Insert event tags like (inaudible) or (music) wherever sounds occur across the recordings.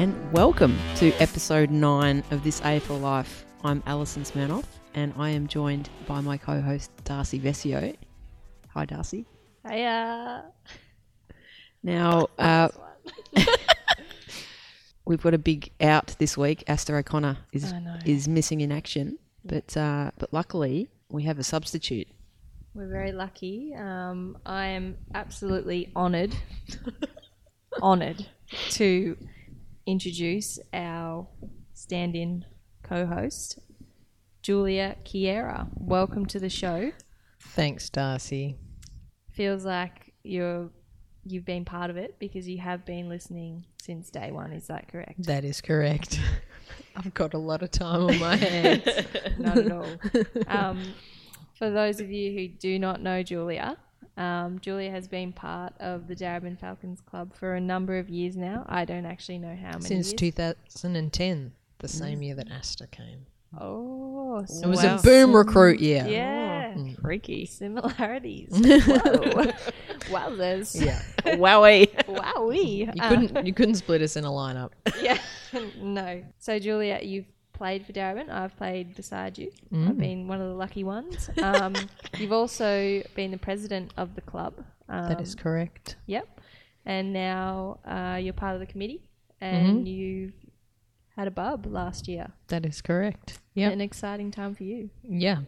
and welcome to episode nine of This AFL Life. I'm Alison Smirnoff, and I am joined by my co host, Darcy Vescio. Hi, Darcy. Hiya. Now, uh, (laughs) (laughs) we've got a big out this week. Aasta O'Connor is, is missing in action, but, uh, but luckily, we have a substitute. We're very lucky. Um, I am absolutely honoured, (laughs) honoured to introduce our stand-in co-host, Julia Kiera. Welcome to the show. Thanks, Darcy. Feels like you're you've been part of it because you have been listening since day one. Is that correct? That is correct. (laughs) I've got a lot of time on my hands. (laughs) Not at all. (laughs) Um, for those of you who do not know Julia, um, Julia has been part of the Darebin Falcons Club for a number of years now. I don't actually know how many Since years. 2010, the same year that Aasta came. oh, It was Wow. a boom recruit year. yeah. Freaky. Similarities. (laughs) Whoa. Wowzers. Yeah. Wowie. Wowee. You Uh, couldn't you couldn't split us in a lineup. (laughs) yeah. no. So, Julia, you've played for Darebin. I've played beside you. I've been one of the lucky ones. Um, (laughs) you've also been the president of the club. Um, that is correct. Yep. And now uh, you're part of the committee and you've had a bub last year. That is correct. Yeah. An exciting time for you. Yeah.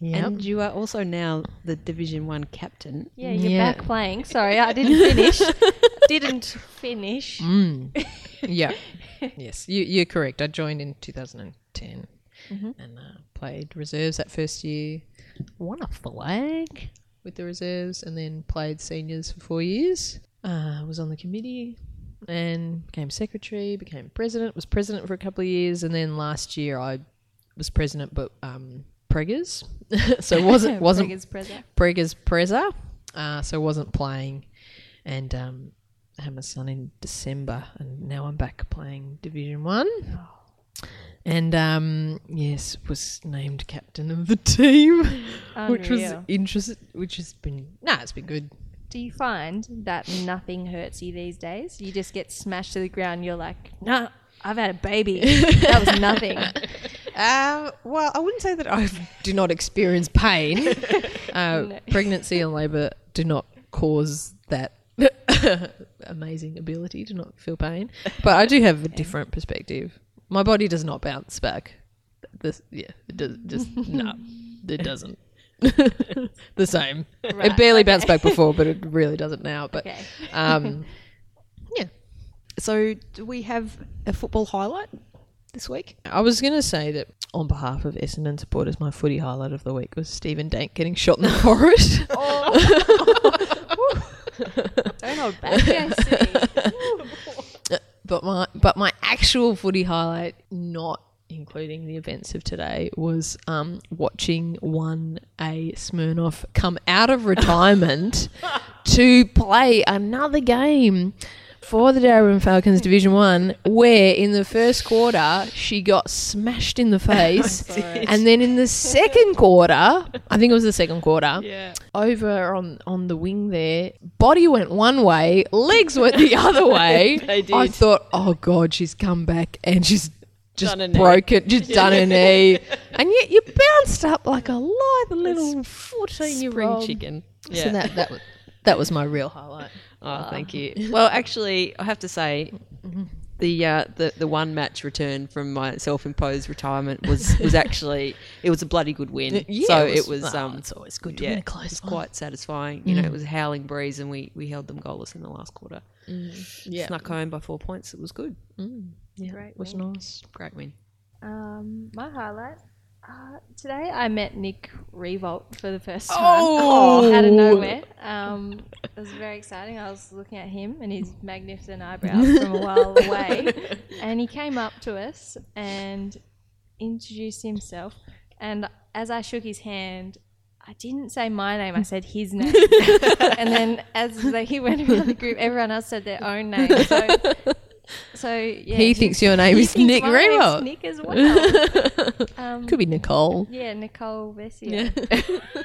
Yeah. And you are also now the Division One captain. Yeah, you're Yeah. back playing. Sorry, I didn't finish. (laughs) didn't finish. Mm. (laughs) yeah. Yes, you, you're correct. I joined in 2010 Mm-hmm. and uh, played reserves that first year. Won a flag with the reserves and then played seniors for four years. Uh, was on the committee and became secretary, became president, was president for a couple of years. And then last year I was president, but um, Preggers. (laughs) so wasn't, (laughs) wasn't Breggers Prezza. Breggers Prezza, uh, so wasn't playing, and um, I had my son in December, and now I'm back playing Division One, and um, yes, was named captain of the team, (laughs) (laughs) which was Unreal. interesting. Which has been nah, it's been good. Do you find that nothing hurts you these days? You just get smashed to the ground. You're like, nah, I've had a baby. that was nothing. (laughs) Uh, well, I wouldn't say that I do not experience pain. Uh, No. Pregnancy and labour do not cause that amazing ability to not feel pain. But I do have a different perspective. My body does not bounce back. This, yeah, it does just (laughs) no, it doesn't. (laughs) the same. Right, it barely okay. bounced back before, but it (laughs) really doesn't now. But Okay. um, yeah, So, do we have a football highlight this week? I was going to say that on behalf of Essendon supporters, my footy highlight of the week was Stephen Dank getting shot in the forehead. Don't hold back, JC. But my but my actual footy highlight, not including the events of today, was um, watching one A Smirnoff come out of retirement (laughs) to play another game. For the Darebin Falcons Division One, where in the first quarter she got smashed in the (laughs) face, and then in the second quarter, I think it was the second quarter, Yeah. over on on the wing there. Body went one way, legs went the (laughs) other way. (laughs) They did. I thought, oh god, she's come back and she's just a knee. it, just done a knee, and yet you bounced up like a lithe little fourteen year Spring old chicken. So Yeah. that that was, that was my real highlight. Oh, thank you. (laughs) Well, actually, I have to say, the uh, the the one match return from my self-imposed retirement was (laughs) was actually it was a bloody good win. Yeah, so it it was- was. oh, um, it's always good to yeah, win a close It was one. quite satisfying. You know, it was a howling breeze, and we we held them goalless in the last quarter. Yeah, Snuck home by four points. It was good. yeah, Great it was win. nice. Great win. Um, my highlight. Uh, today I met Nick Riewoldt for the first time. Oh! out of nowhere. Um, it was very exciting. I was looking at him and his magnificent eyebrows from a while away, (laughs) and he came up to us and introduced himself. And as I shook his hand, I didn't say my name. I said his name. (laughs) and then as he went around the group, everyone else said their own name. So, so yeah, he thinks your name he is Nick my Revolt. Nick as (laughs) well. Um, Could be Nicole. yeah, Nicole Vescio.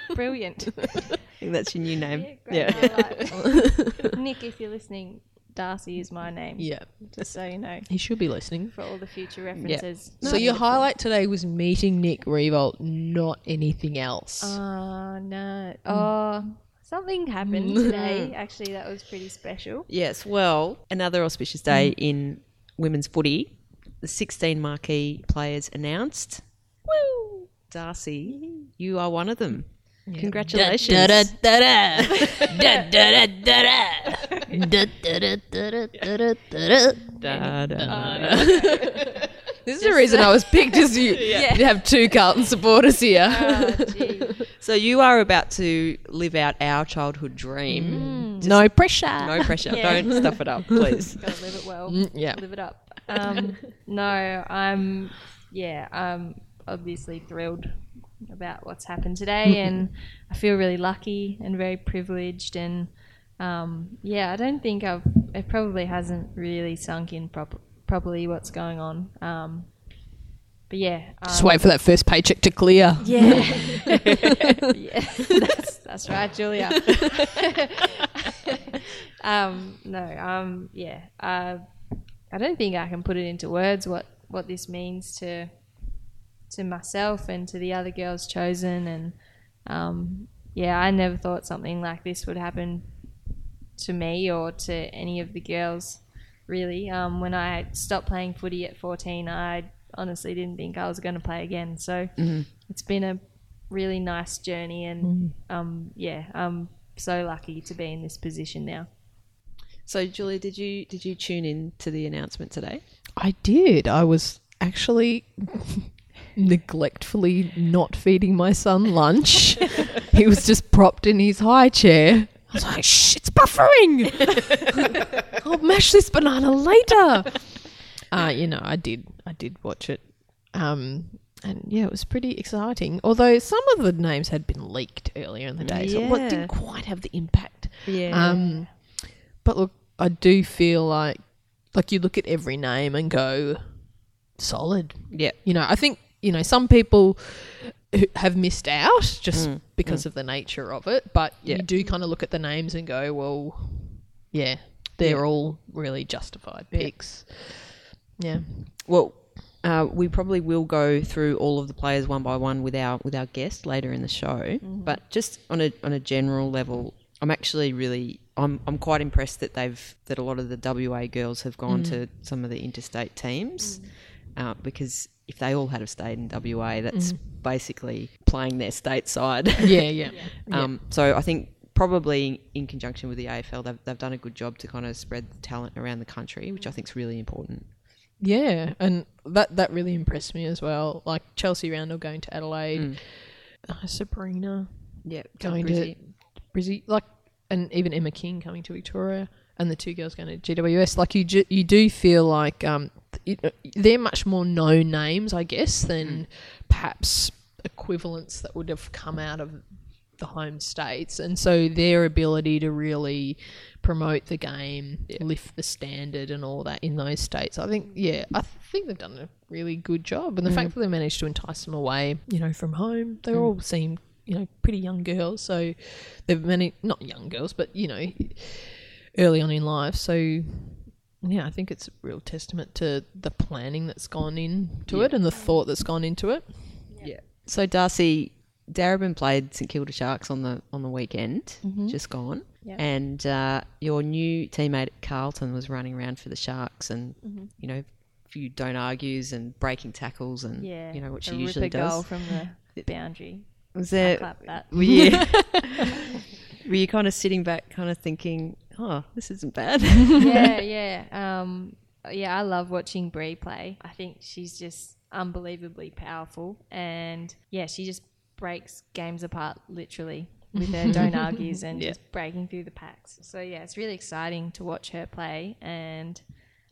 (laughs) Brilliant. (laughs) I think that's your new name. Yeah, highlight. Nick, if you're listening, Darcy is my name. Yeah. Just so you know, He should be listening. for all the future references. So your highlight today was meeting Nick Riewoldt, not anything else. Oh no! Oh, something happened today. (laughs) Actually, that was pretty special. Yes, well, another auspicious day Mm. in women's footy. The 16 marquee players announced. Woo! Darcy, you are one of them. Congratulations. Da da da da da da da da da da da da Da, da. This is the reason I was picked as you (laughs) you have two Carlton supporters here. (laughs) Oh. So you are about to live out our childhood dream. no pressure. No pressure. Mm. (laughs) Yeah. Don't stuff it up, please. Gotta live it well. Mm, yeah. live it up. Um, no, I'm yeah, I'm obviously thrilled about what's happened today, and I feel really lucky and very privileged, and um, yeah, I don't think I've it probably hasn't really sunk in prop- properly what's going on. Um, but yeah, um, Just wait for that first paycheck to clear. yeah, (laughs) yeah, (laughs) that's that's right, Julia. (laughs) um, no, um, yeah, uh, I don't think I can put it into words what what this means to to myself and to the other girls chosen, and um, yeah, I never thought something like this would happen to me or to any of the girls. Really, um, when I stopped playing footy at 14, I honestly didn't think I was going to play again. So it's been a really nice journey, and um, yeah, I'm so lucky to be in this position now. So Julia, did you did you tune in to the announcement today? I did. I was actually (laughs) neglectfully not feeding my son lunch. (laughs) he was just propped in his high chair. I was like, shh, it's buffering. (laughs) I'll mash this banana later. Uh, you know, I did. I did watch it. Um, and yeah, it was pretty exciting. Although some of the names had been leaked earlier in the day, so Yeah. it didn't quite have the impact. Yeah. Um, but look, I do feel like like you look at every name and go solid. yeah. You know, I think you know some people have missed out just mm, because mm. of the nature of it, but Yeah. you do kind of look at the names and go, well, yeah, they're all really justified picks. Yeah. Well, uh, we probably will go through all of the players one by one with our with our guest later in the show. Mm-hmm. But just on a on a general level, I'm actually really I'm I'm quite impressed that they've that a lot of the WA girls have gone mm. to some of the interstate teams uh, because if they all had have stayed in WA, that's basically playing their state side. Yeah, yeah. (laughs) Um, so I think probably in conjunction with the AFL, they've, they've done a good job to kind of spread the talent around the country, which I think is really important. Yeah, and that that really impressed me as well. Like Chelsea Randall going to Adelaide, uh, Sabrina Yeah, going to Brizzy, like, and even Emma King coming to Victoria, and the two girls going to GWS. Like you, ju- you do feel like um, it, uh, they're much more known names, I guess, than hmm. perhaps equivalents that would have come out of the home states, and so their ability to really promote the game, lift the standard, and all that in those states. I think, yeah, I think they've done a really good job, and the hmm. fact that they managed to entice them away, you know, from home, they hmm. all seem, you know, pretty young girls. So they've many not young girls, but you know, early on in life. So yeah, I think it's a real testament to the planning that's gone into it and the thought that's gone into it. Yeah. So Darcy, Darebin played St Kilda Sharks on the on the weekend, just gone, Yep. and uh, your new teammate at Carlton was running around for the Sharks, and you know, a few don't argues and breaking tackles, and Yeah, you know what a she usually ripper goal does. from the (laughs) boundary. Was I there? clap that. Were you, (laughs) (laughs) were you kind of sitting back, kind of thinking, "Oh, this isn't bad." (laughs) yeah, (laughs) yeah. Um, yeah, I love watching Brie play. I think she's just unbelievably powerful, and yeah, she just breaks games apart literally with her don't (laughs) argues and Yeah. just breaking through the packs. So yeah, it's really exciting to watch her play, and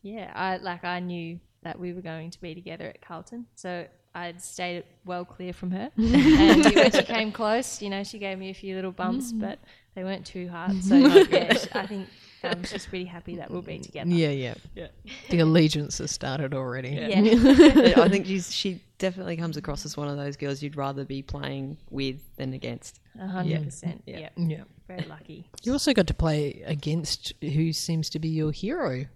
yeah, I like I knew that we were going to be together at Carlton, so I'd stayed well clear from her. and when she came close, you know, she gave me a few little bumps, but they weren't too hard. (laughs) So yeah, sh- I think um, she's pretty happy that we'll be together. Yeah, yeah, yeah. The allegiance has started already. Yeah. I think (laughs) she's she definitely comes across as one of those girls you'd rather be playing with than against. A hundred percent. Yeah. Yeah. yeah. Very lucky. You also got to play against who seems to be your hero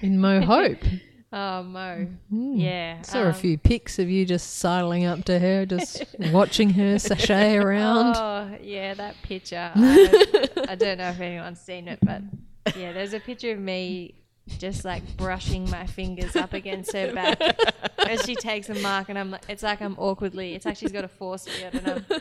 in Mo Hope. (laughs) Oh Mo. Yeah. I saw a um, few pics of you just sidling up to her, just watching her sashay (laughs) around. Oh yeah, that picture. (laughs) I, I don't know if anyone's seen it, but yeah, there's a picture of me just like brushing my fingers up against her back as she takes a mark, and I'm like, it's like I'm awkwardly. It's like she's got a force field, and I'm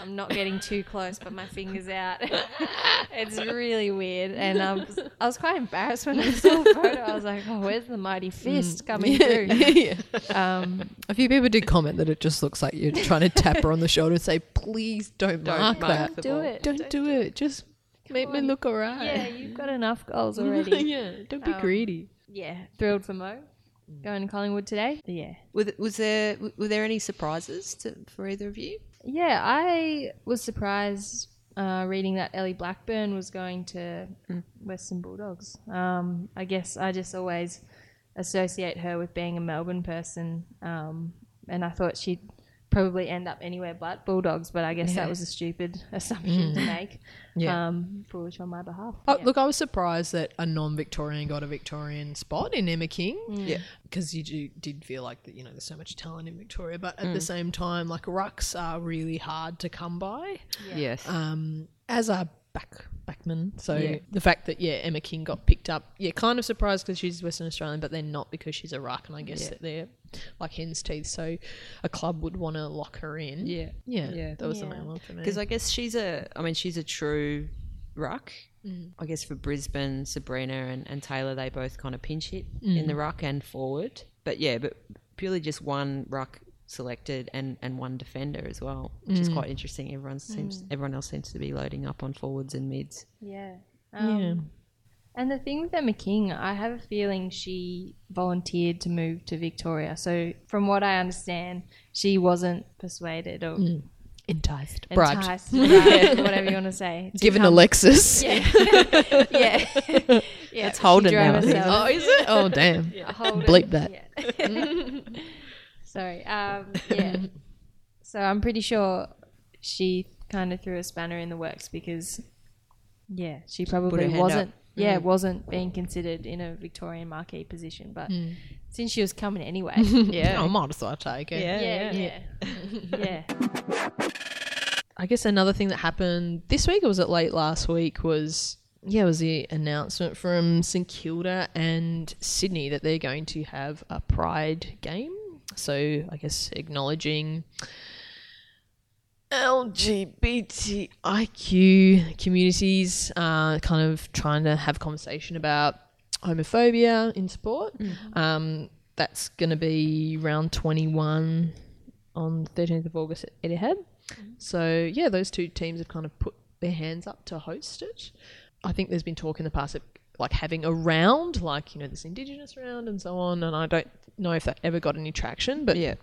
I'm not getting too close, but my fingers out. (laughs) it's really weird, and um, I was quite embarrassed when I saw the photo. I was like, oh, where's the mighty fist (laughs) coming through? (laughs) yeah. Um, A few people did comment that it just looks like you're trying to tap her on the shoulder and say, "Please don't, Don't mark, mark that. the do it. Don't, do it. Just make me look alright." Yeah, you've got enough goals already. yeah, don't be Um, greedy. yeah, thrilled for Mo going to Collingwood today. Yeah. Was, was there were there any surprises to, for either of you? Yeah, I was surprised uh, reading that Ellie Blackburn was going to Western Bulldogs. Um, I guess I just always associate her with being a Melbourne person, um, and I thought she'd probably end up anywhere but Bulldogs, but I guess Yeah. that was a stupid (laughs) assumption to make. Yeah. Um, foolish on my behalf. Oh, Yeah. Look, I was surprised that a non-Victorian got a Victorian spot in Emma King. Yeah. because you do, did feel like that. You know, there's so much talent in Victoria, but at the same time, like rucks are really hard to come by. Yes. Um, as are back backman. So Yeah. the fact that yeah, Emma King got picked up, yeah, kind of surprised because she's Western Australian, but then not because she's a ruck, and I guess Yeah. that they're like hen's teeth. So a club would want to lock her in. yeah. yeah, Yeah. That was the Yeah. main one for me. Because I guess she's a, I mean, she's a true ruck. Mm. I guess for Brisbane, Sabrina and, and Taylor, they both kind of pinch hit mm. in the ruck and forward. But yeah, but purely just one ruck selected and, and one defender as well, which is mm. quite interesting. Everyone seems mm. everyone else seems to be loading up on forwards and mids. Yeah. Um, yeah. And the thing with Emma King, I have a feeling she volunteered to move to Victoria. So, from what I understand, she wasn't persuaded or mm. Enticed, bribed, enticed, bribed, whatever you want to say. (laughs) to given a come- Lexus. (laughs) Yeah. (laughs) yeah. yeah. It's Holden now, herself- Oh, is it? Oh, damn. Holden, Bleep that. yeah. Sorry. Um, (laughs) yeah. So I'm pretty sure she kind of threw a spanner in the works because, yeah, she probably wasn't. up. Yeah, Mm. wasn't being considered in a Victorian marquee position, but since she was coming anyway, (laughs) Yeah, I might as well take it. yeah, yeah, (laughs) yeah, I guess another thing that happened this week, or was it late last week, was yeah, it was the announcement from St Kilda and Sydney that they're going to have a Pride game. So I guess acknowledging LGBTIQ communities, uh, kind of trying to have conversation about homophobia in sport. Um, that's going to be round 21 on 13th of August at Etihad. So, yeah, those two teams have kind of put their hands up to host it. I think there's been talk in the past of like having a round, like, you know, this Indigenous round and so on. And I don't know if that ever got any traction, but Yeah.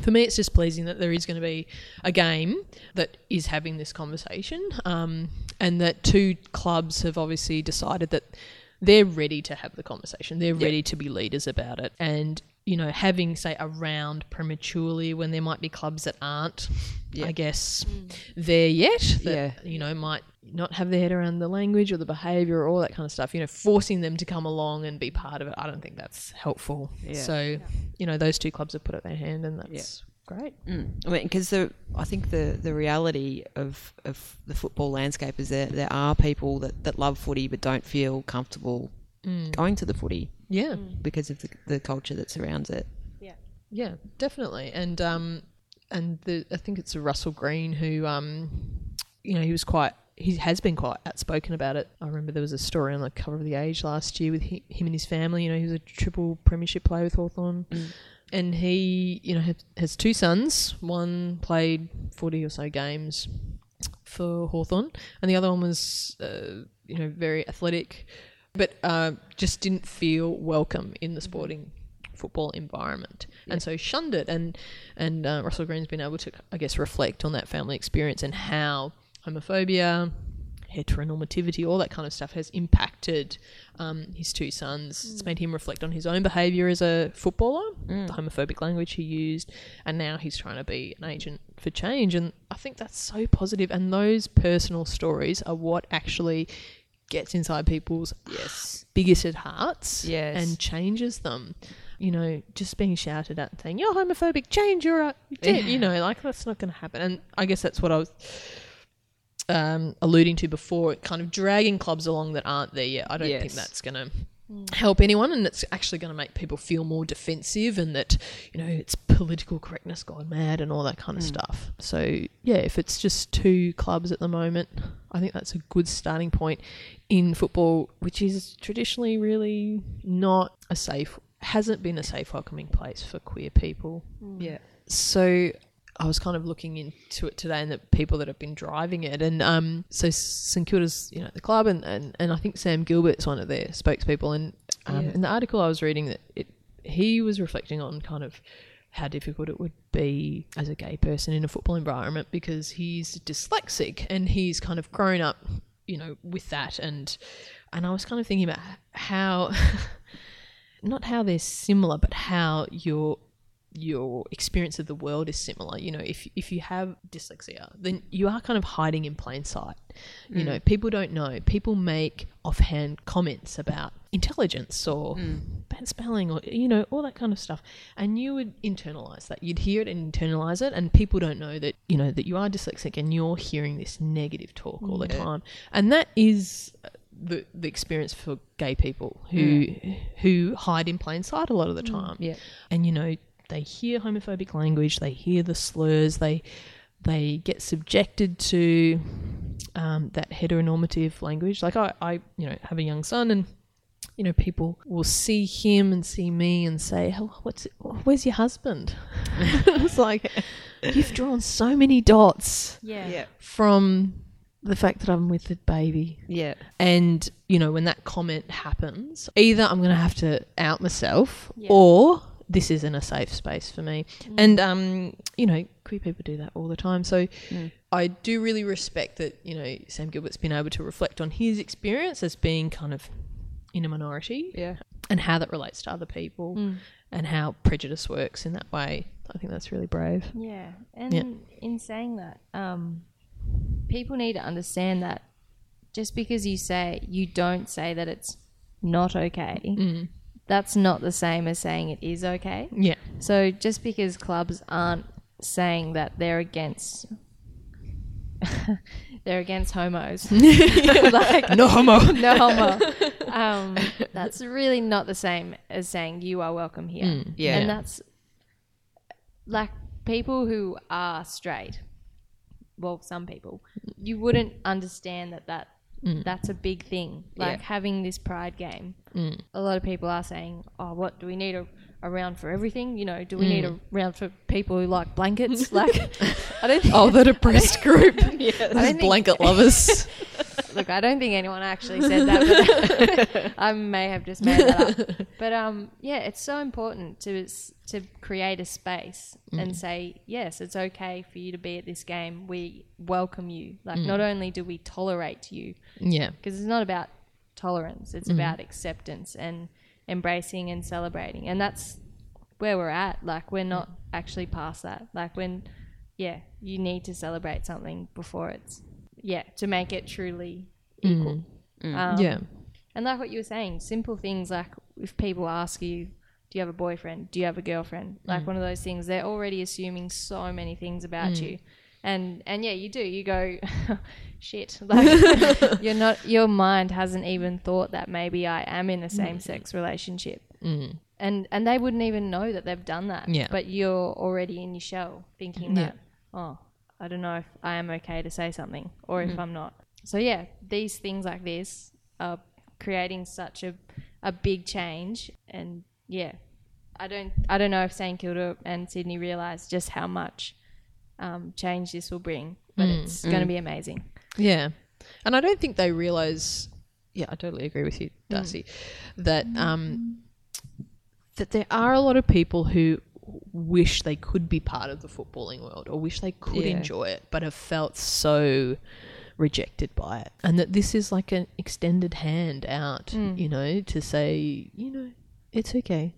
for me, it's just pleasing that there is going to be a game that is having this conversation, um, and that two clubs have obviously decided that they're ready to have the conversation. They're ready to be leaders about it, and you know, having say a round prematurely when there might be clubs that aren't, Yeah. I guess, there yet. That, Yeah. you know, might not have their head around the language or the behaviour or all that kind of stuff. You know, forcing them to come along and be part of it. I don't think that's helpful. Yeah. So, you know, those two clubs have put up their hand, and that's great. Mm. I mean, because the I think the the reality of of the football landscape is that there are people that, that love footy but don't feel comfortable going to the footy Yeah, because of the, the culture that surrounds it. yeah, yeah, definitely. And um, and the I think it's Russell Greene who um, you know, he was quite. He has been quite outspoken about it. I remember there was a story on the cover of the Age last year with hi- him and his family. You know, he was a triple premiership player with Hawthorn. And he, you know, has, has two sons. One played 40 or so games for Hawthorn, and the other one was, uh, you know, very athletic, but uh, just didn't feel welcome in the sporting football environment, and so shunned it. And and uh, Russell Greene's been able to, I guess, reflect on that family experience and how homophobia, heteronormativity, all that kind of stuff has impacted um, his two sons. It's made him reflect on his own behaviour as a footballer, the homophobic language he used, and now he's trying to be an agent for change. And I think that's so positive. And those personal stories are what actually gets inside people's Yes. bigoted hearts Yes. and changes them. You know, just being shouted at and saying, You're homophobic, change, you're a you know, like that's not going to happen. And I guess that's what I was um, alluding to before, kind of dragging clubs along that aren't there yet. I don't think that's going to help anyone and it's actually going to make people feel more defensive and that you know it's political correctness gone mad and all that kind of mm. stuff. So yeah if it's just two clubs at the moment i think that's a good starting point in football which is traditionally really not a safe hasn't been a safe welcoming place for queer people. Mm. Yeah. so I was kind of looking into it today and the people that have been driving it. And um, so St Kilda's, you know, the club, and, and, and I think Sam Gilbert's one of their spokespeople. And um, Yeah. in the article I was reading, that it he was reflecting on kind of how difficult it would be as a gay person in a football environment because he's dyslexic and he's kind of grown up, you know, with that. And and I was kind of thinking about how. (laughs) Not how they're similar, but how your your experience of the world is similar. You know, if if you have dyslexia, then you are kind of hiding in plain sight. You know, mm. people don't know. People make offhand comments about intelligence or mm. bad spelling or you know all that kind of stuff, and you would internalize that. You'd hear it and internalize it, and people don't know that you know that you are dyslexic and you're hearing this negative talk all the time, and that is the the experience for gay people who mm. who hide in plain sight a lot of the time Yeah. and you know they hear homophobic language, they hear the slurs, they they get subjected to um, that heteronormative language. Like I, I, you know, have a young son, and you know, people will see him and see me and say, oh, "What's where's your husband?" (laughs) it's like you've drawn so many dots Yeah. Yeah. from the fact that I'm with the baby. Yeah. And, you know, when that comment happens, either I'm going to have to out myself Yeah. or this isn't a safe space for me. And, um, you know, queer people do that all the time. So I do really respect that, you know, Sam Gilbert's been able to reflect on his experience as being kind of in a minority Yeah. and how that relates to other people and how prejudice works in that way. I think that's really brave. Yeah, and Yeah. in saying that, um, people need to understand that just because you say you don't say that it's not okay, that's not the same as saying it is okay. Yeah. So just because clubs aren't saying that they're against. (laughs) they're against homos. (laughs) like, No homo. (laughs) no homo. Um, that's really not the same as saying you are welcome here. Yeah. And that's like people who are straight. Well, some people, you wouldn't understand that that Mm. that's a big thing. Like Yeah. having this pride game. Mm. A lot of people are saying, "Oh, what do we need a, a round for everything? You know, do we need a mm. round for people who like blankets?" (laughs) like, I don't. Oh, think, Oh, that oppressed (laughs) group. yes. don't think- blanket lovers. (laughs) Look, I don't think anyone actually said that, but (laughs) I may have just made that up. (laughs) But um, yeah, it's so important to to create a space and mm. say yes, it's okay for you to be at this game. We welcome you. Like, mm. not only do we tolerate you, yeah. because it's not about tolerance; it's mm-hmm. about acceptance and embracing and celebrating, and that's where we're at. Like, we're not mm. actually past that. Like, when yeah, you need to celebrate something before it's yeah to make it truly equal. Mm. Mm. Um, yeah. and like what you were saying, simple things like if people ask you, "Do you have a boyfriend? Do you have a girlfriend?" Mm. Like one of those things, they're already assuming so many things about you. And and yeah, you do. You go, (laughs) shit. (laughs) Like you're not. Your mind hasn't even thought that maybe I am in a same sex relationship. And and they wouldn't even know that they've done that. Yeah. But you're already in your shell thinking Yeah. that, oh, I don't know if I am okay to say something or if mm-hmm. I'm not. So yeah, these things like this are creating such a a big change and yeah. I don't I don't know if St Kilda and Sydney realise just how much um, change this will bring, but mm, it's going to mm. be amazing. Yeah. And I don't think they realize, yeah, I totally agree with you, mm. Darcy, that um, that there are a lot of people who wish they could be part of the footballing world or wish they could Yeah. enjoy it, but have felt so rejected by it. And that this is like an extended hand out, you know, to say, you know, it's okay.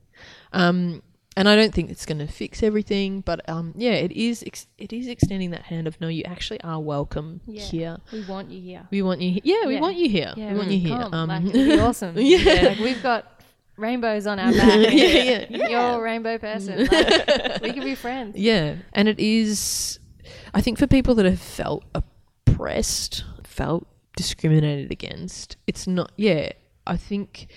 Um, and I don't think it's going to fix everything, but um, yeah, it is. Ex- it is extending that hand of no, you actually are welcome Yeah. here. We want you here. We want you. He- yeah, we Yeah. want you here. Yeah, we want you here. Come, Um, like, (laughs) awesome. Yeah. Like, we've got rainbows on our (laughs) back. yeah, yeah. You're a rainbow person. (laughs) Like, we can be friends. Yeah, and it is. I think for people that have felt oppressed, felt discriminated against, it's not. Yeah, I think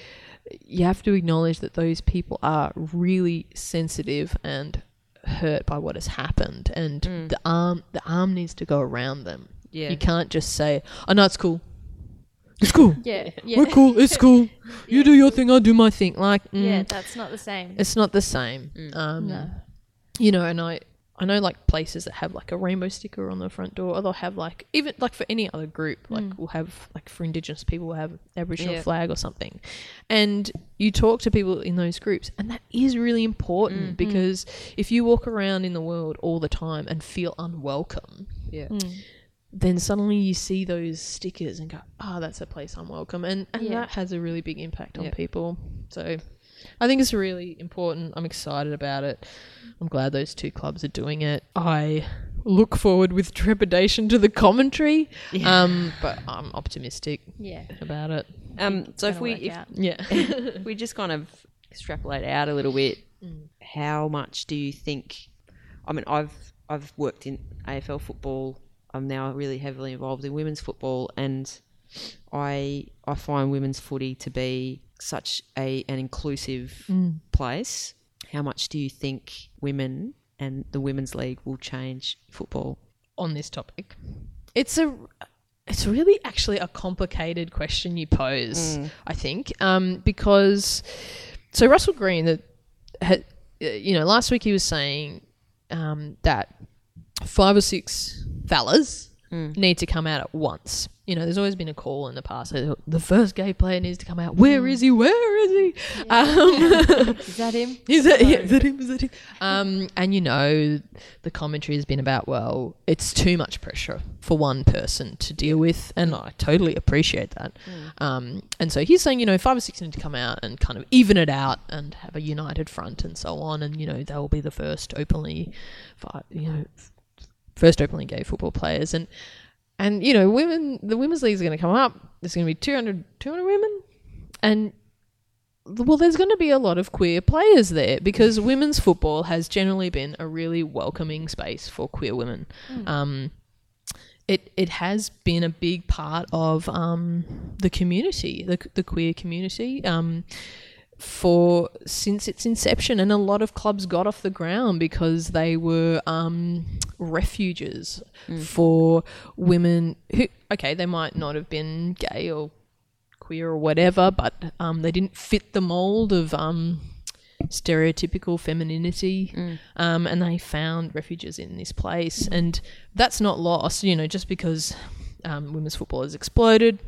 you have to acknowledge that those people are really sensitive and hurt by what has happened, and mm. the arm the arm needs to go around them. Yeah. You can't just say, "Oh no, it's cool." It's cool. Yeah. Yeah. We're cool. It's cool. (laughs) You do your thing. I'll do my thing. Like, mm, Yeah, that's not the same. it's not the same. Mm. Um, No. you know, and I I know like places that have like a rainbow sticker on the front door, or they'll have like even like for any other group, like mm. we'll have like for Indigenous people, we'll have Aboriginal Yeah. flag or something, and you talk to people in those groups, and that is really important mm, because if you walk around in the world all the time and feel unwelcome, Yeah. Then suddenly you see those stickers and go, "Ah, that's a place I'm welcome," and and Yeah. that has a really big impact on Yeah. people. So, I think it's really important. I'm excited about it. I'm glad those two clubs are doing it. I look forward with trepidation to the commentary, um, but I'm optimistic Yeah. about it. Um, so if we if. Yeah, if (laughs) we just kind of extrapolate out a little bit, Mm. how much do you think? I mean, I've I've worked in AFL football. I'm now really heavily involved in women's football, and I I find women's footy to be such a an inclusive Mm. place. How much do you think women and the women's league will change football? on this topic, it's a it's really actually a complicated question you pose. I think um, because so Russell Greene that you know last week he was saying um, that five or six fellas need to come out at once. You know, there's always been a call in the past. The first gay player needs to come out. Where is he? Where is he? Um, (laughs) Is that (laughs) him? is that, yeah, is that him? Is that him? Um, and you know, the commentary has been about, well, it's too much pressure for one person to deal with, and I totally appreciate that. Um, and so he's saying, you know, five or six need to come out and kind of even it out and have a united front and so on, and you know, they'll be the first openly, you know, first openly gay football players, and and you know, women, the women's league is going to come up. There's going to be 200, 200 women, and well, there's going to be a lot of queer players there because women's football has generally been a really welcoming space for queer women. Um, it it has been a big part of um, the community, the the queer community. Um, for since its inception, and a lot of clubs got off the ground because they were um, refuges for women who, okay, they might not have been gay or queer or whatever, but um, they didn't fit the mold of um, stereotypical femininity, um, and they found refuges in this place, and that's not lost. You know, just because um, women's football has exploded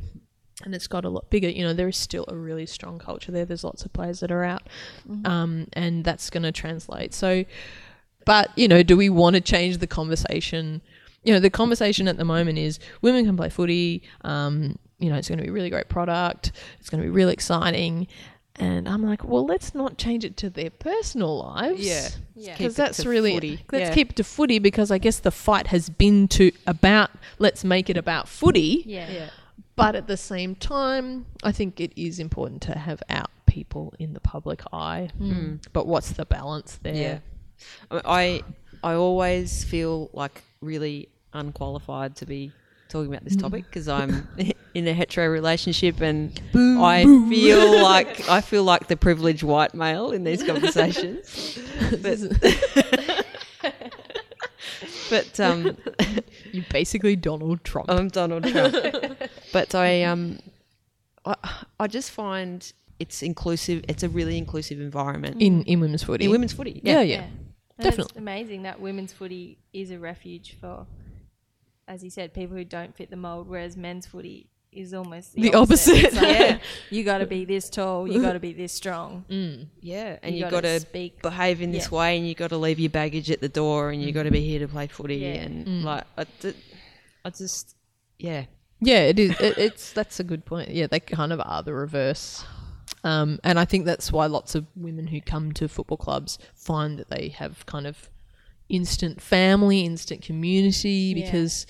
and it's got a lot bigger, you know, there is still a really strong culture there. There's lots of players that are out, um, and that's going to translate. So, but you know, do we want to change the conversation? You know, the conversation at the moment is women can play footy. Um, you know, it's going to be a really great product. It's going to be really exciting. And I'm like, well, let's not change it to their personal lives. Yeah. Yeah. Because it that's really footy. let's Yeah. keep it to footy because I guess the fight has been to about let's make it about footy. Yeah. But at the same time, I think it is important to have out people in the public eye. Hmm. Hmm. But what's the balance there? Yeah. I I I always feel like really unqualified to be talking about this hmm. topic because I'm (laughs) in a hetero relationship and I feel like I feel like the privileged white male in these conversations. (laughs) but (laughs) but um, (laughs) You're basically Donald Trump. I'm Donald Trump. (laughs) but I um I, I just find it's inclusive. It's a really inclusive environment in in women's footy. in women's footy. yeah, Yeah, yeah. And Definitely. It's amazing that women's footy is a refuge for, as you said, people who don't fit the mold, whereas men's footy is almost The opposite. It's like, Yeah. (laughs) you got to be this tall. You got to be this strong. (laughs) Yeah, and You you, gotta got to speak. behave in this Yeah. way, and you got to leave your baggage at the door, and you got to be here to play footy, Yeah. and like I just yeah, Yeah, it is. It, it's that's a good point. Yeah, they kind of are the reverse. Um, and I think that's why lots of women who come to football clubs find that they have kind of instant family, instant community, Yeah. because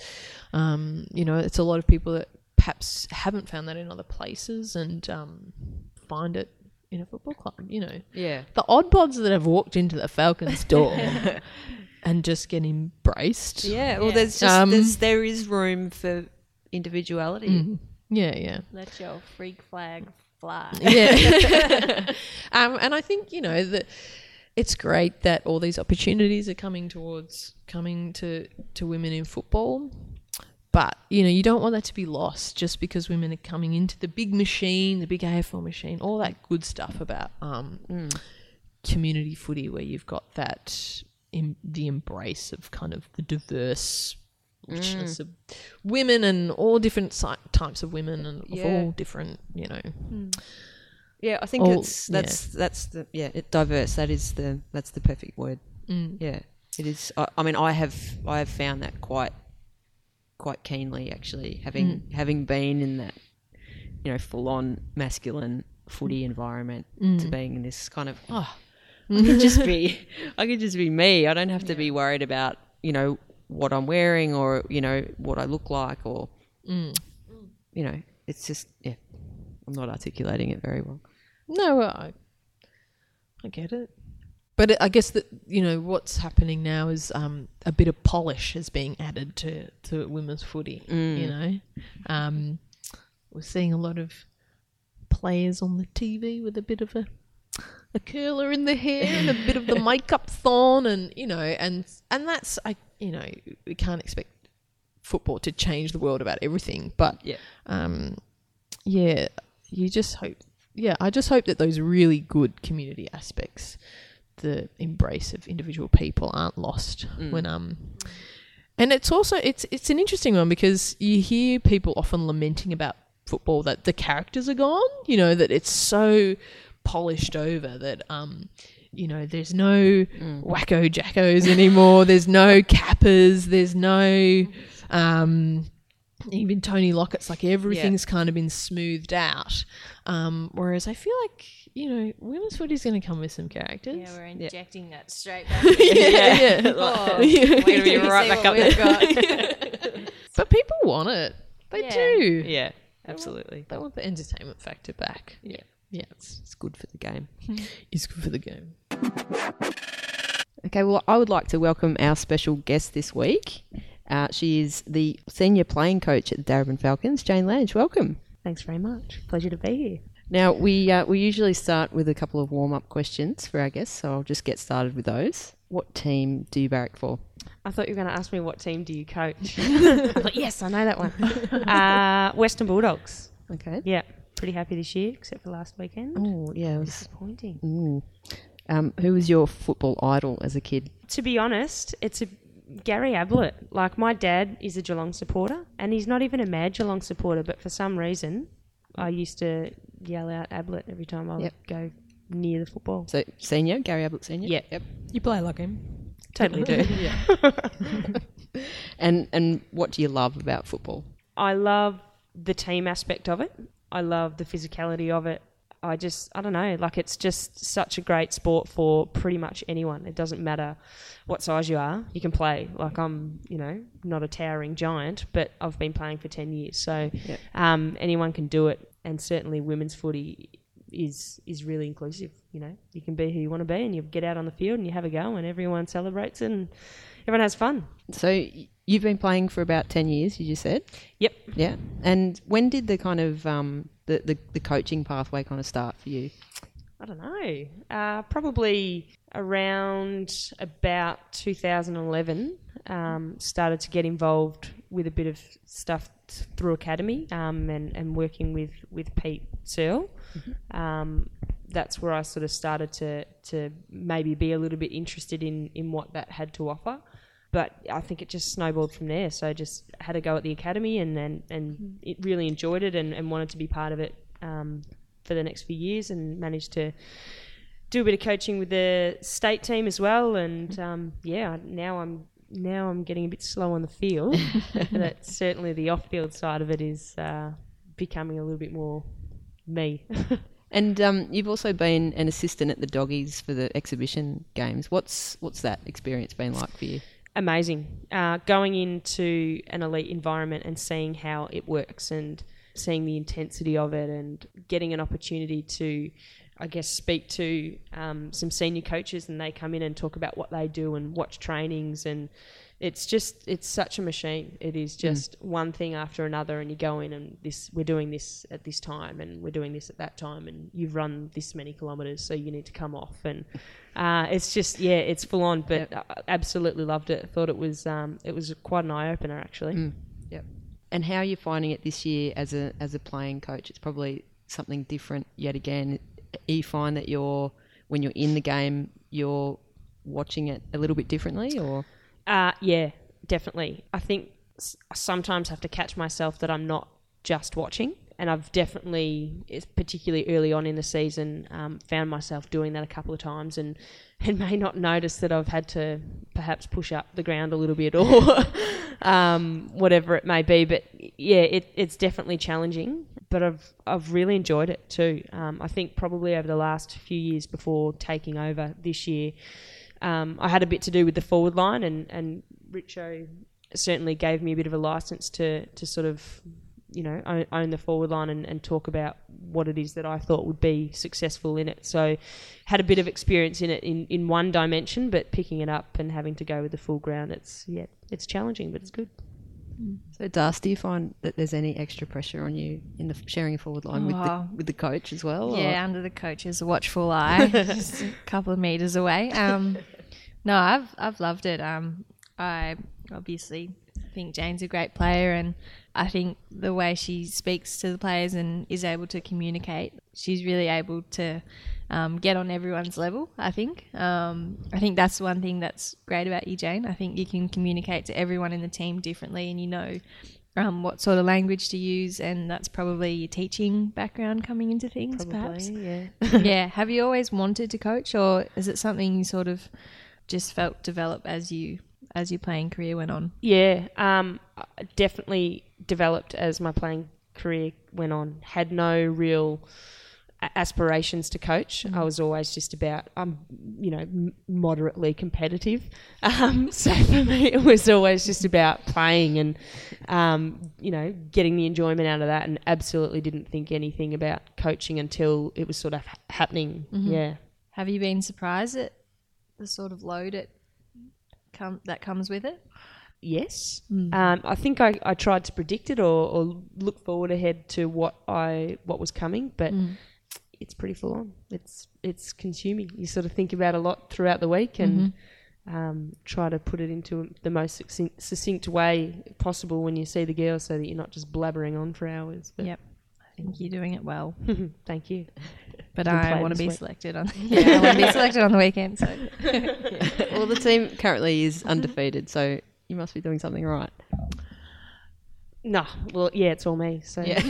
um, you know it's a lot of people that perhaps haven't found that in other places and um, find it in a football club. You know, yeah, the odd bods that have walked into the Falcons (laughs) door and just get embraced. yeah. Well, Yeah. there's just Um, there's, there is room for individuality. Mm. Yeah, yeah. Let your freak flag fly. Yeah. (laughs) (laughs) um, and I think, you know, that it's great that all these opportunities are coming towards coming to, to women in football. But, you know, you don't want that to be lost just because women are coming into the big machine, the big AFL machine, all that good stuff about um, community footy where you've got that in the embrace of kind of the diverse richness of women and all different si- types of women and of all different, you know, Yeah, I think All- it's that's that's the yeah it diverse. That is the that's the perfect word. Mm. Yeah, it is. I, I mean, I have I have found that quite quite keenly actually, having Mm. having been in that you know full on masculine footy environment Mm. to being in this kind of oh (laughs) I could just be (laughs) I could just be me. I don't have to be worried about you know what I'm wearing or you know what I look like or Mm. you know it's just yeah. I'm not articulating it very well. No, I, I get it. But I guess that you know what's happening now is um, a bit of polish is being added to, to women's footy. You know, um, we're seeing a lot of players on the TV with a bit of a a curler in the hair and a bit of the (laughs) makeup's on, and you know, and and that's I you know we can't expect football to change the world about everything, but Yeah. um, yeah, you just hope. Yeah, I just hope that those really good community aspects, the embrace of individual people, aren't lost when um. And it's also it's it's an interesting one because you hear people often lamenting about football that the characters are gone. You know that it's so polished over that um you know there's no wacko jackos anymore. there's no cappers. There's no um even Tony Lockett's like everything's kind of been smoothed out. Um, whereas I feel like you know women's footy's going to come with some characters. Yeah, we're injecting that straight (laughs) back. yeah, yeah. Oh, (laughs) (laughs) Yeah. wait till be right back up there. got. But people want it. They Yeah. do. Yeah, absolutely. They want the entertainment factor back. Yeah. Yeah. It's, it's good for the game. It's good for the game. Okay, well, I would like to welcome our special guest this week. Uh, she is the senior playing coach at the Darebin Falcons, Jane Lange. Welcome. Thanks very much. Pleasure to be here. Now, we, uh, we usually start with a couple of warm up questions for our guests, so I'll just get started with those. What team do you barrack for? I thought you were going to ask me what team do you coach. (laughs) but yes, I know that one. (laughs) Uh, Western Bulldogs. Okay. Yeah, pretty happy this year, except for last weekend. Oh, yeah. it was- Disappointing. mm. um, who was your football idol as a kid? To be honest, it's a Gary Ablett. Like my dad is a Geelong supporter, and he's not even a mad Geelong supporter, but for some reason, I used to yell out Ablett every time I would Yep. go near the football. So, senior, Gary Ablett Senior? Yeah. Yep. You play like him. Totally do. (laughs) Yeah. (laughs) and, and what do you love about football? I love the team aspect of it. I love the physicality of it. I just, I don't know, like it's just such a great sport for pretty much anyone. It doesn't matter what size you are, you can play. Like I'm, you know, not a towering giant, but I've been playing for 10 years. So Yep. um, anyone can do it. And certainly women's footy is is really inclusive. You know, you can be who you want to be and you get out on the field and you have a go and everyone celebrates and everyone has fun. So, you've been playing for about 10 years, you just said? Yep. Yeah. And when did the kind of um, the, the, the coaching pathway kind of start for you? I don't know. Uh, probably around about 2011, um, started to get involved with a bit of stuff t- through academy um, and, and working with, with Pete Searle. Um, that's where I sort of started to, to maybe be a little bit interested in, in what that had to offer. But I think it just snowballed from there. So I just had a go at the academy and and, and it really enjoyed it and, and wanted to be part of it um, for the next few years and managed to do a bit of coaching with the state team as well. And um, yeah, now I'm now I'm getting a bit slow on the field. (laughs) but certainly the off-field side of it is uh, becoming a little bit more me. (laughs) And um, you've also been an assistant at the Doggies for the exhibition games. What's what's that experience been like for you? Amazing. Uh, going into an elite environment and seeing how it works and seeing the intensity of it and getting an opportunity to, I guess, speak to um, some senior coaches and they come in and talk about what they do and watch trainings and it's just it's such a machine. It is just one thing after another, and you go in and this we're doing this at this time, and we're doing this at that time, and you've run this many kilometres, so you need to come off, and uh, it's just yeah, it's full on. But I absolutely loved it. Thought it was um, it was quite an eye opener actually. Yep. And how are you finding it this year as a as a playing coach? It's probably something different yet again. You find that you're when you're in the game, you're watching it a little bit differently, or Uh, yeah, definitely. I think s- I sometimes have to catch myself that I'm not just watching. And I've definitely, particularly early on in the season, um, found myself doing that a couple of times and, (laughs) and may not notice that I've had to perhaps push up the ground a little bit or (laughs) um, whatever it may be. But yeah, it, it's definitely challenging. But I've, I've really enjoyed it too. Um, I think probably over the last few years before taking over this year, um, I had a bit to do with the forward line, and and Richo certainly gave me a bit of a license to to sort of you know own, own the forward line and, and talk about what it is that I thought would be successful in it. So had a bit of experience in it in, in one dimension, but picking it up and having to go with the full ground, it's yeah, it's challenging, but it's good. so. Das, do you find that there's any extra pressure on you in the sharing a forward line with the with the coach as well? or- Yeah, under the coach's watchful eye, (laughs) just a couple of meters away. Um, no, I've I've loved it. Um, I obviously think Jane's a great player, and I think the way she speaks to the players and is able to communicate, she's really able to um, get on everyone's level. I think. Um, I think that's one thing that's great about you, Jane. I think you can communicate to everyone in the team differently, and you know um, what sort of language to use, and that's probably your teaching background coming into things, perhaps. yeah. (laughs) yeah. Have you always wanted to coach, or is it something you sort of just felt develop as you as your playing career went on? Yeah, um, definitely developed as my playing career went on. Had no real aspirations to coach. I was always just about I'm, you know, moderately competitive. (laughs) Um, so for me, it was always just about playing and, um, you know, getting the enjoyment out of that. And absolutely didn't think anything about coaching until it was sort of ha- happening. Yeah. Have you been surprised at the sort of load it come that comes with it? Yes. Um, I think I, I tried to predict it or, or look forward ahead to what I what was coming, but it's pretty full on. It's it's consuming. You sort of think about a lot throughout the week and um, try to put it into the most succinct, succinct way possible when you see the girls, so that you're not just blabbering on for hours. But Yep. I think you're doing it well. (laughs) thank you. (laughs) But I want to be week. selected on. (laughs) Yeah, I want to be selected on the weekend. So well, the team currently is (laughs) undefeated, so you must be doing something right. No, well, yeah, it's all me. So (laughs) Yeah.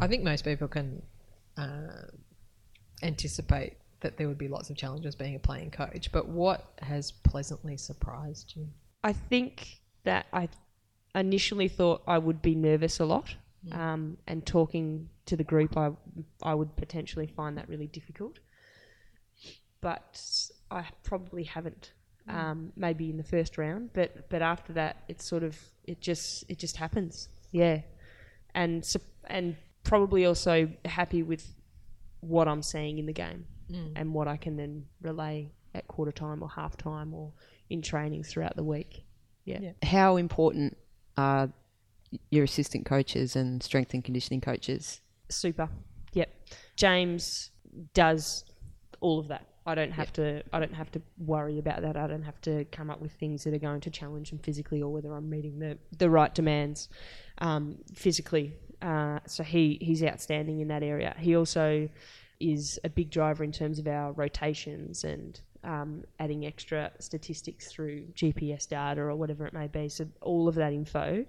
I think most people can uh, anticipate that there would be lots of challenges being a playing coach. But what has pleasantly surprised you? I think that I initially thought I would be nervous a lot, um, and talking to the group, I I would potentially find that really difficult. But I probably haven't. Um, maybe in the first round, but but after that, it's sort of it just it just happens. Yeah, and and probably also happy with what I'm seeing in the game and what I can then relay at quarter time or half time or in trainings throughout the week. Yeah. How important are your assistant coaches and strength and conditioning coaches? Super. Yep. James does all of that. I don't have to I don't have to worry about that. I don't have to come up with things that are going to challenge him physically or whether I'm meeting the, the right demands um, physically. Uh, so he, he's outstanding in that area. He also is a big driver in terms of our rotations and um, adding extra statistics through GPS data or whatever it may be. So all of that info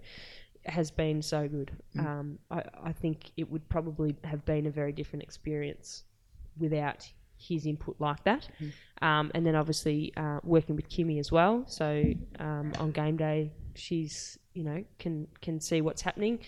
has been so good. Um, I, I think it would probably have been a very different experience without his input like that. Um, and then obviously uh, working with Kimmy as well. So um, on game day, she's you know can can see what's happening.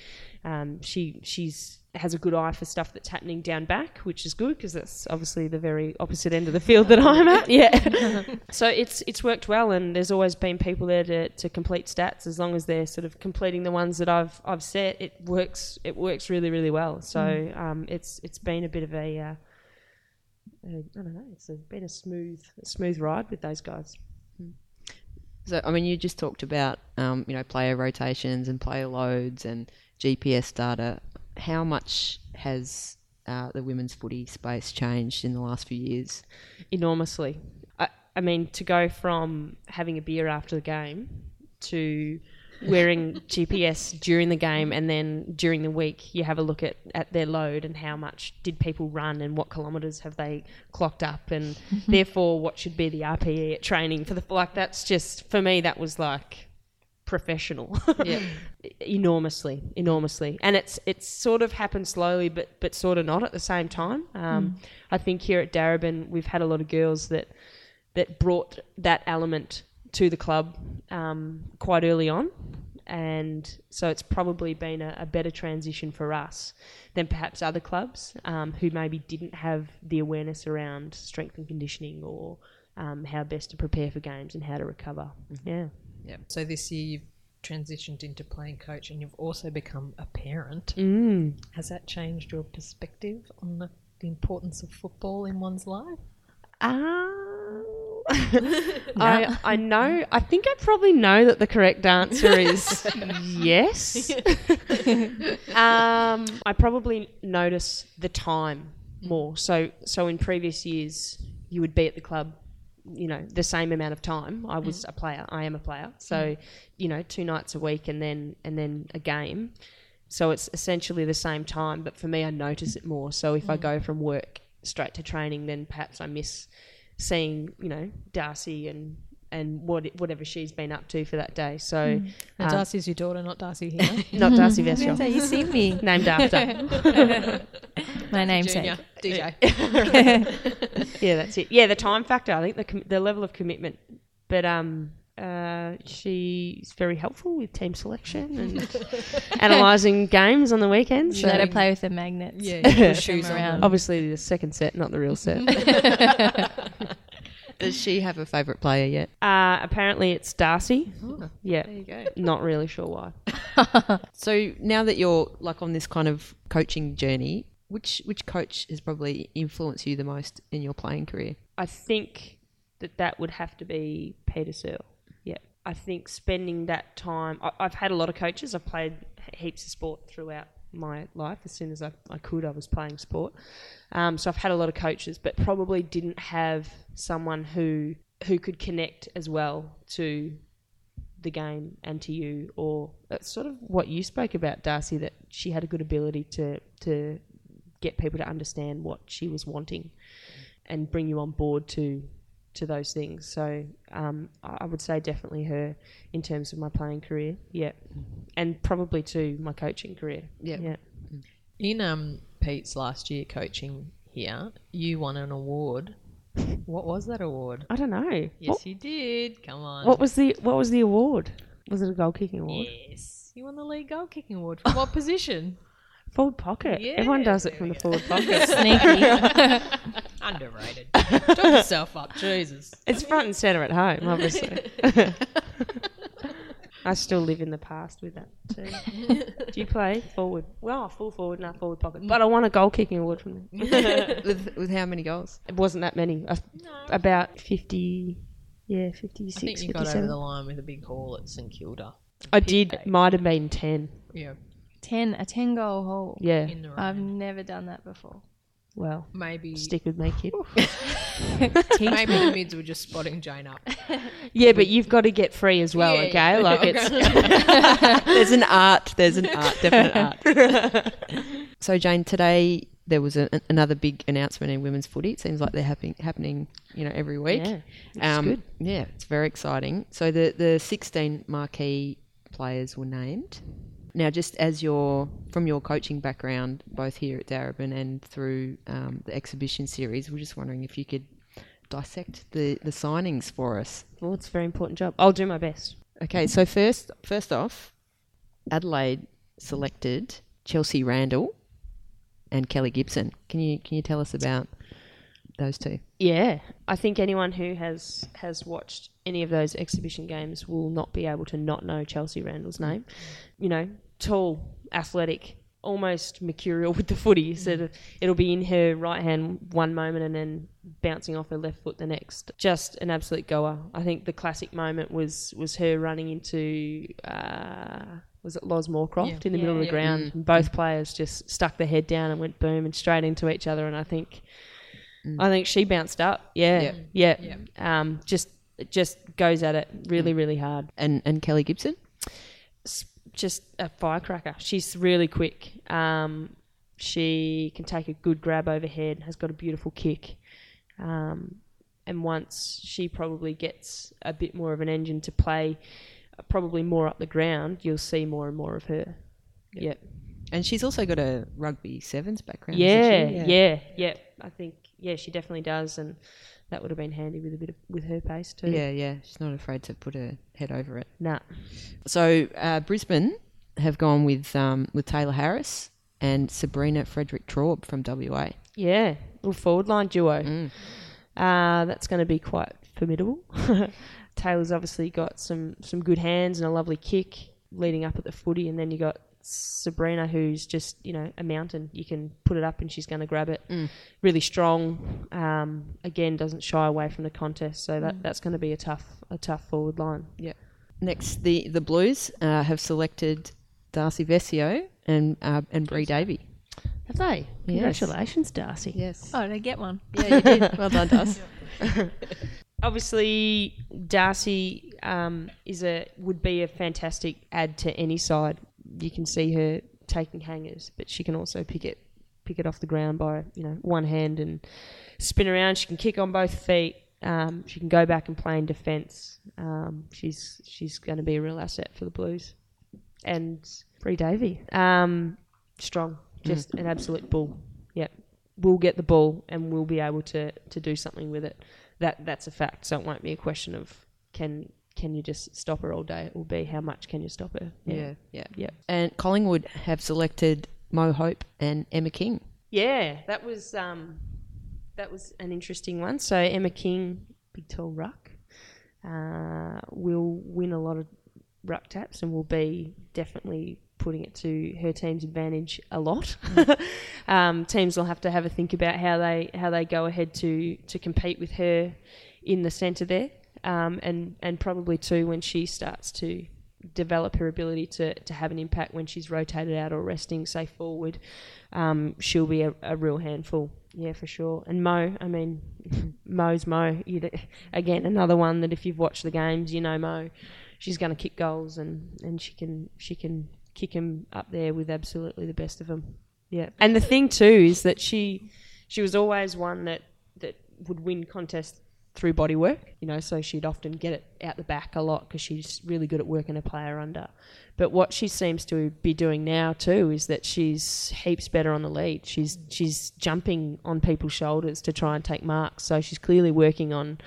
Um, she she's has a good eye for stuff that's happening down back, which is good because that's obviously the very opposite end of the field that I'm (laughs) at. Yeah. (laughs) so it's it's worked well, and there's always been people there to, to complete stats as long as they're sort of completing the ones that I've I've set. It works it works really really well. So um, it's it's been a bit of a uh, I don't know. It's a, been a smooth, a smooth ride with those guys. So, I mean, you just talked about, um, you know, player rotations and player loads and GPS data. How much has uh, the women's footy space changed in the last few years? Enormously. I, I mean, to go from having a beer after the game to wearing (laughs) GPS during the game and then during the week you have a look at, at their load and how much did people run and what kilometres have they clocked up and (laughs) therefore what should be the RPE at training for the like that's just for me that was like professional. Yeah. (laughs) enormously enormously. And it's it's sort of happened slowly but but sort of not at the same time. Um, I think here at Darebin we've had a lot of girls that that brought that element to the club um, quite early on. And so it's probably been a, a better transition for us than perhaps other clubs um, who maybe didn't have the awareness around strength and conditioning or um, how best to prepare for games and how to recover. Yeah Yeah. So this year you've transitioned into playing coach and you've also become a parent. mm. Has that changed your perspective on the, the importance of football in one's life? Um, (laughs) (laughs) I I know. I think I probably know that the correct answer is (laughs) yes. um, I probably notice the time more. So so in previous years, you would be at the club, you know, the same amount of time. I was mm. a player. I am a player. Mm. So you know, two nights a week and then and then a game. So it's essentially the same time, but for me, I notice it more. So if I mm. go from work straight to training, then perhaps I miss seeing, you know, Darcy and and what whatever she's been up to for that day. So Now, um, Darcy's your daughter, not Darcy here. (laughs) not Darcy That's how Veshaw, you see me. named after. (laughs) My name's Junior, (laughs) DJ. Yeah, that's it. Yeah, the time factor. I think the com- the level of commitment, but um. Uh, she's very helpful with team selection (laughs) and analysing games on the weekends. You let her play with the magnets. Yeah, you put Shoes shoes on around. Obviously, the second set, not the real set. (laughs) Does she have a favourite player yet? uh, apparently, it's Darcy. Yeah, There you go. not really sure why. (laughs) So now that you're like on this kind of coaching journey, which which coach has probably influenced you the most in your playing career? I think that that would have to be Peta Searle. Yeah. I think spending that time, I, I've had a lot of coaches. I've played heaps of sport throughout my life. As soon as I, I could, I was playing sport. Um, so I've had a lot of coaches, but probably didn't have someone who who could connect as well to the game and to you, or that's sort of what you spoke about, Darcy. That she had a good ability to to get people to understand what she was wanting and bring you on board to to those things. So um, I would say definitely her in terms of my playing career, yeah, and probably too my coaching career. Yeah. yeah. In um, Pete's last year coaching here, you won an award. What was that award? I don't know. Yes, What, you did. Come on. what was the what was the award? Was it a goal kicking award? Yes. You won the league goal kicking award. From what (laughs) position? Forward pocket. Yeah, Everyone does it from the forward pocket. (laughs) Sneaky. (laughs) Underrated. Talk yourself up, Jesus. it's front and center at home, obviously. (laughs) I still live in the past with that too. Do you play forward? Well, full forward, not forward pocket. But I won a goal kicking award from them. with with how many goals? It wasn't that many. Uh, About 50, yeah, 56, I think you got over 57. the line with a big haul at St Kilda. I did. Might have been 10. Yeah. Ten, a ten goal hole. Yeah. In the I've never done that before. Well, Maybe stick with me, kid. (laughs) maybe the mids were just spotting Jane up. (laughs) Yeah, but you've got to get free as well, Yeah, okay? yeah. Like it's (laughs) There's an art. There's an art. Definite art. so Jane, today there was a, another big announcement in women's footy. It seems like they're happening, happening you know, every week. Yeah, which is Um, good. Yeah, it's very exciting. So the the 16 marquee players were named. Now, just as your from your coaching background, both here at Darebin and through um, the exhibition series, we're just wondering if you could dissect the, the signings for us. Well, it's a very important job. I'll do my best. Okay, so first first off, Adelaide selected Chelsea Randall and Kelly Gibson. Can you can you tell us about those two? Yeah, I think anyone who has has watched any of those exhibition games will not be able to not know Chelsea Randall's name. You know, tall, athletic, almost mercurial with the footy. So it'll be in her right hand one moment and then bouncing off her left foot the next. Just an absolute goer. I think the classic moment was was her running into. Uh, was it Loz Moorcroft in the Yeah. middle of the Yeah. ground? And both players just stuck their head down and went boom and straight into each other. And I think I think she bounced up. Yeah, yeah. Um, just just goes at it really, really hard. And and Kelly Gibson? S- Just a firecracker. She's really quick. Um, she can take a good grab overhead. Has got a beautiful kick. Um, and once she probably gets a bit more of an engine to play, uh, probably more up the ground, you'll see more and more of her. Yeah. And she's also got a rugby sevens background. Yeah, she? yeah, yeah, I think yeah, she definitely does, and that would have been handy with a bit of with her pace too. Yeah, yeah. She's not afraid to put her head over it. Nah. So uh, Brisbane have gone with um, with Taylor Harris and Sabrina Frederick Traub from WA. Yeah, little forward line duo. Mm. Uh, that's going to be quite formidable. (laughs) Taylor's obviously got some some good hands and a lovely kick leading up at the footy, and then you got Sabrina, who's just you know a mountain. You can put it up and she's going to grab it. Mm. Really strong. Um, again, doesn't shy away from the contest, so that that's going to be a tough a tough forward line. Yeah. Next, the the Blues uh, have selected Darcy Vescio and uh, and Bree Davey. Have they? Yes. Congratulations, Darcy. Yes. Oh, they get one? Yeah, you did. (laughs) Well done, Darcy. (laughs) obviously Darcy um, is a would be a fantastic add to any side. You can see her taking hangers, but she can also pick it pick it off the ground by you know one hand and spin around. She can kick on both feet. Um, she can go back and play in defence. Um, she's she's going to be a real asset for the Blues. And Bree Davey, um, strong, just an absolute bull. Yep, we'll get the ball and we'll be able to to do something with it that that's a fact. So it won't be a question of can can you just stop her all day. It will be how much can you stop her. Yeah, yeah. yeah, And Collingwood have selected Mo Hope and Emma King. yeah. That was um, that was an interesting one. So Emma King, big tall ruck, uh, will win a lot of ruck taps and will be definitely putting it to her team's advantage a lot. (laughs) um, teams will have to have a think about how they how they go ahead to to compete with her in the centre there, um, and and probably too when she starts to develop her ability to, to have an impact when she's rotated out or resting, say forward, um, she'll be a, a real handful. Yeah, for sure. And Mo, I mean, (laughs) Mo's Mo. Again, another one that if you've watched the games, you know Mo. She's going to kick goals and, and she can she can kick him up there with absolutely the best of them. Yeah. And the thing too is that she she was always one that that would win contests through body work, you know, so she'd often get it out the back a lot because she's really good at working a player under. But what she seems to be doing now too is that she's heaps better on the lead. She's she's jumping on people's shoulders to try and take marks. So she's clearly working on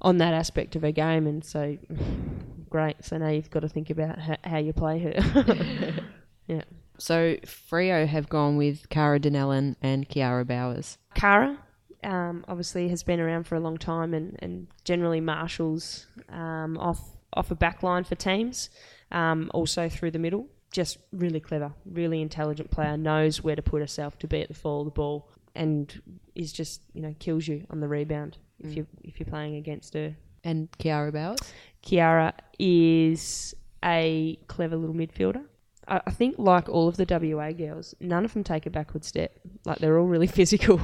on that aspect of her game, and so (sighs) great. So now you've got to think about how, how you play her. (laughs) yeah. So Freo have gone with Kara Donnellan and Kiara Bowers. Cara um, obviously has been around for a long time and, and generally marshals um, off off a back line for teams, um, also through the middle. Just really clever, really intelligent player, knows where to put herself to be at the fall of the ball, and is just you know kills you on the rebound if you if you're playing against her. And Kiara Bowers? Kiara is a clever little midfielder. I, I think, like all of the WA girls, none of them take a backward step. Like they're all really (laughs) physical,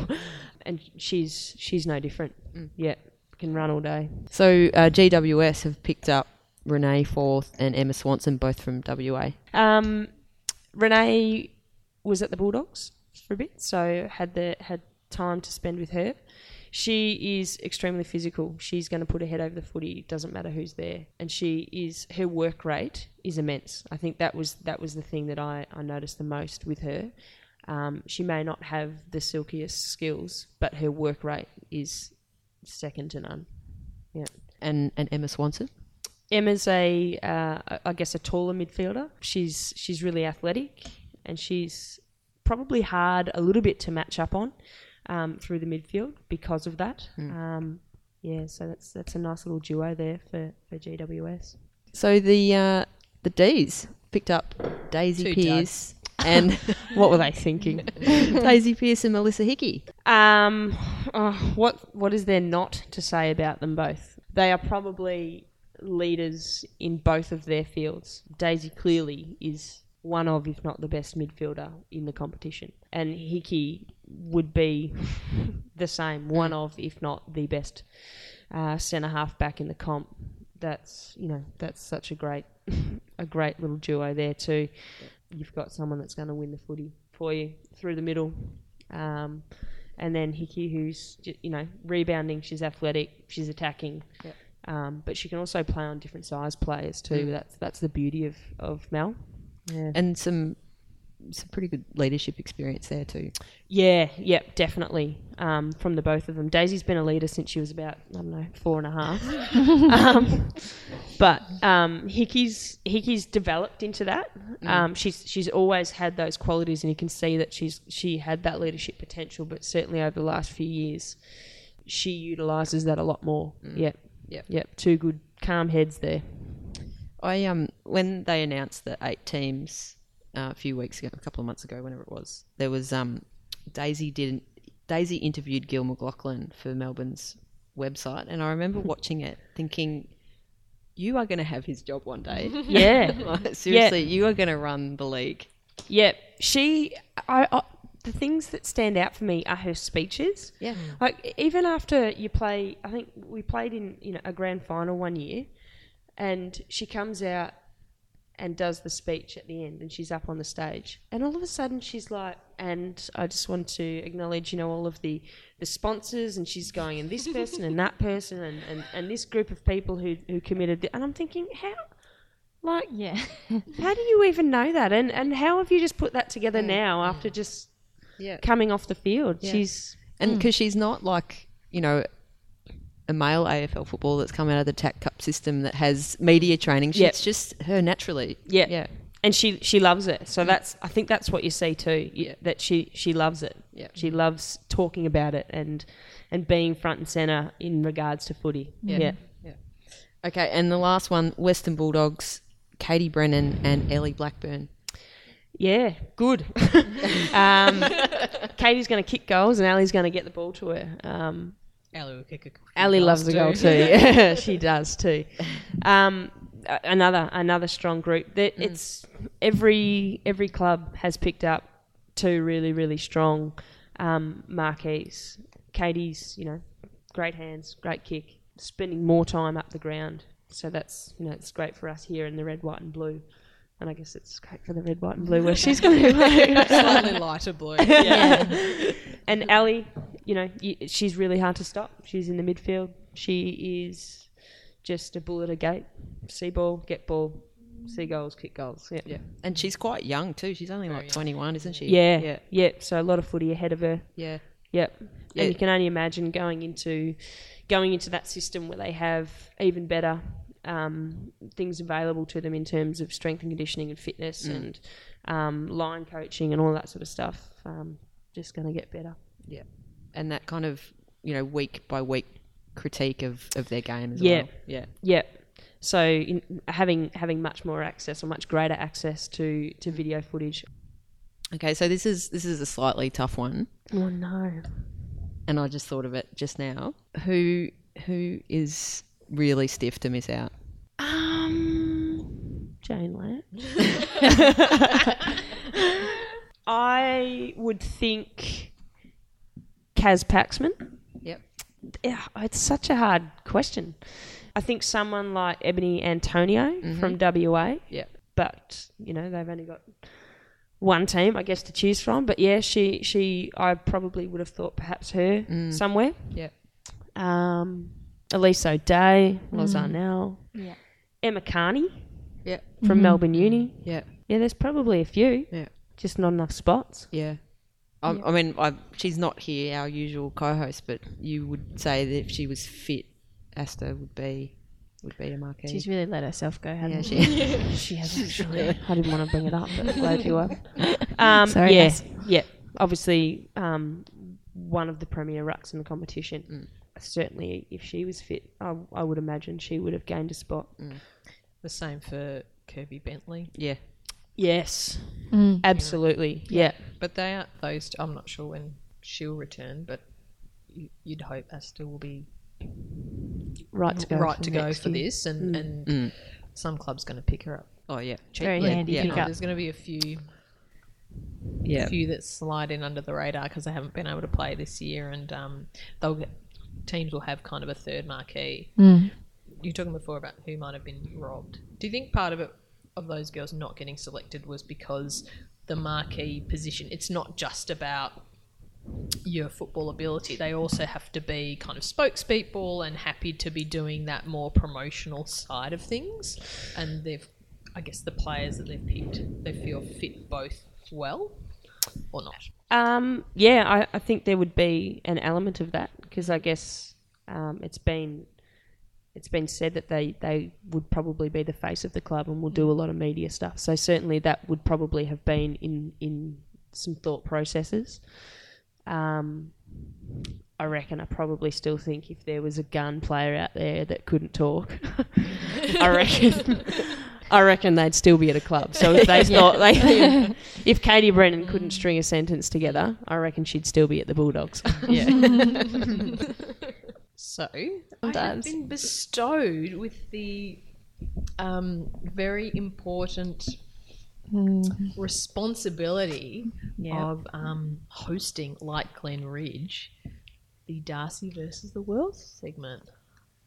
and she's she's no different. Yeah, can run all day. So uh, GWS have picked up Renee Forth and Emma Swanson, both from WA. Um, Renee was at the Bulldogs. for a bit, so had the had time to spend with her. She is extremely physical. She's going to put her head over the footy. It doesn't matter who's there, and she is her work rate is immense. I think that was that was the thing that I, I noticed the most with her. Um, she may not have the silkiest skills, but her work rate is second to none. Yeah, And and Emma Swanson. Emma's a, uh, I guess, a taller midfielder. She's she's really athletic, and she's probably hard a little bit to match up on um, through the midfield because of that. Um, yeah, so that's that's a nice little duo there for, for GWS. So the uh, the D's picked up Daisy Two Pierce and (laughs) (laughs) What were they thinking? (laughs) Daisy Pierce and Melissa Hickey. Um, oh, what what is there not to say about them both? They are probably leaders in both of their fields. Daisy clearly is one of, if not the best midfielder in the competition, and Hickey would be (laughs) the same, one of, if not the best uh, centre half back in the comp. That's you know that's such a great (laughs) a great little duo there too. You've got someone that's going to win the footy for you through the middle. Um, and then Hickey, who's you know rebounding, she's athletic, she's attacking, Yep. um, but she can also play on different size players too. That's that's the beauty of of Mel. Yeah, And some some pretty good leadership experience there too. yeah, yep, definitely. Um, from the both of them, Daisy's been a leader since she was about I don't know four and a half, (laughs) um, but um, Hickey's Hickey's developed into that. Um, she's she's always had those qualities, and you can see that she's she had that leadership potential. But certainly over the last few years, she utilises that a lot more. Yep, Yep. yep. Two good calm heads there. I um when they announced the eight teams uh, a few weeks ago, a couple of months ago, whenever it was, there was um Daisy didn't Daisy interviewed Gill McLachlan for Melbourne's website, and I remember (laughs) watching it thinking, "You are going to have his job one day." (laughs) Yeah, (laughs) Like, Seriously, you are going to run the league. Yep. She, I, I, the things that stand out for me are her speeches. Yeah. Like even after you play, I think we played in you know a grand final one year, and she comes out and does the speech at the end, and she's up on the stage, and all of a sudden she's like, and I just want to acknowledge you know all of the the sponsors, and she's going and this person and that person and, and, and this group of people who who committed, thi-" and I'm thinking how. Like, Yeah. (laughs) how do you even know that? And and how have you just put that together now after just Yeah. coming off the field? Yeah. She's And mm. because she's not like, you know, a male AFL football that's come out of the TAC Cup system that has media training. She's Yep. just her naturally. yeah, Yeah. and she she loves it. So that's I think that's what you see too. you- That she she loves it. Yeah. she loves talking about it and and being front and center in regards to footy. Yeah, Okay, and the last one, Western Bulldogs, Katie Brennan and Ellie Blackburn. yeah, good. (laughs) (laughs) um, Katie's going to kick goals and Ali's going to get the ball to her. Um, Ali will kick a goals loves the goal too. Yeah, (laughs) (laughs) she does too. Um, another another strong group. That It's every every club has picked up two really really strong um, marquees. Katie's, you know, great hands, great kick, spending more time up the ground. So that's you know it's great for us here in the red, white, and blue. And I guess it's great for the red, white, and blue where she's going to play. Slightly (laughs) lighter blue. Yeah. And Ali, you know, y- she's really hard to stop. She's in the midfield. She is just a bull at a gate. See ball, get ball, see goals, kick goals. Yeah. Yeah. And she's quite young too. She's only like 21, isn't she? Yeah, Yeah. yeah, So a lot of footy ahead of her. Yeah. Yep. Yeah. And you can only imagine going into going into that system where they have even better um, things available to them in terms of strength and conditioning and fitness and um, line coaching and all that sort of stuff. Um, just going to get better. Yeah. And that kind of, you know, week by week critique of, of their game as Yeah. well. Yeah. Yep. So in, having having much more access or much greater access to, to video footage. Okay, so this is this is a slightly tough one, Oh no. and I just thought of it just now. Who who is really stiff to miss out? Um, Jane Lamb. (laughs) I would think Kaz Paxman. Yep. Yeah, it's such a hard question. I think someone like Ebony Antonio from WA, Yep. but you know they've only got one team, I guess, to choose from. But yeah, she she I probably would have thought perhaps her somewhere. Yep. Um, Elise O'Day, Loz Arnell, Yeah. Emma Carney Yeah. from Melbourne Uni. Yeah. Yeah, there's probably a few. Yeah. Just not enough spots. Yeah. I, I mean, I, she's not here, our usual co-host, but you would say that if she was fit, Aasta would be would be a marquee. She's really let herself go, hasn't yeah, she? she, (laughs) She has actually. I didn't want to bring it up, but glad you are. (laughs) Um, Sorry, yeah, yes. yeah. Obviously, um, one of the premier rucks in the competition. Mm. Certainly, if she was fit, I, I would imagine she would have gained a spot. The same for Kirby Bentley. yeah. Yes, Mm. absolutely. Yeah. But they aren't those. I'm not sure when she'll return, but you, you'd hope Aasta will be Right to go. right for to go for year. this, and and Mm. some club's going to pick her up. Oh yeah. Very cheaply. handy yeah. pick up. There's going to be a few Yeah. few that slide in under the radar because they haven't been able to play this year, and um, they'll get, teams will have kind of a third marquee. Mm. You were talking before about who might have been robbed. Do you think part of it of those girls not getting selected was because the marquee position? It's not just about your football ability. They also have to be kind of spokespeople and happy to be doing that more promotional side of things. And they've, I guess, the players that they've picked, they feel fit both well or not. Um, yeah, I, I think there would be an element of that because I guess um, it's been it's been said that they, they would probably be the face of the club and will do a lot of media stuff. So certainly that would probably have been in in some thought processes. Um, I reckon I probably still think if there was a gun player out there that couldn't talk, (laughs) I reckon (laughs) I reckon they'd still be at a club. So (laughs) if they thought (laughs) they if Katie Brennan couldn't string a sentence together, I reckon she'd still be at the Bulldogs. Yeah. (laughs) so I have Sometimes. been bestowed with the um, very important responsibility Yeah. of um, hosting, like Glen Ridge, the Darcy versus the World segment.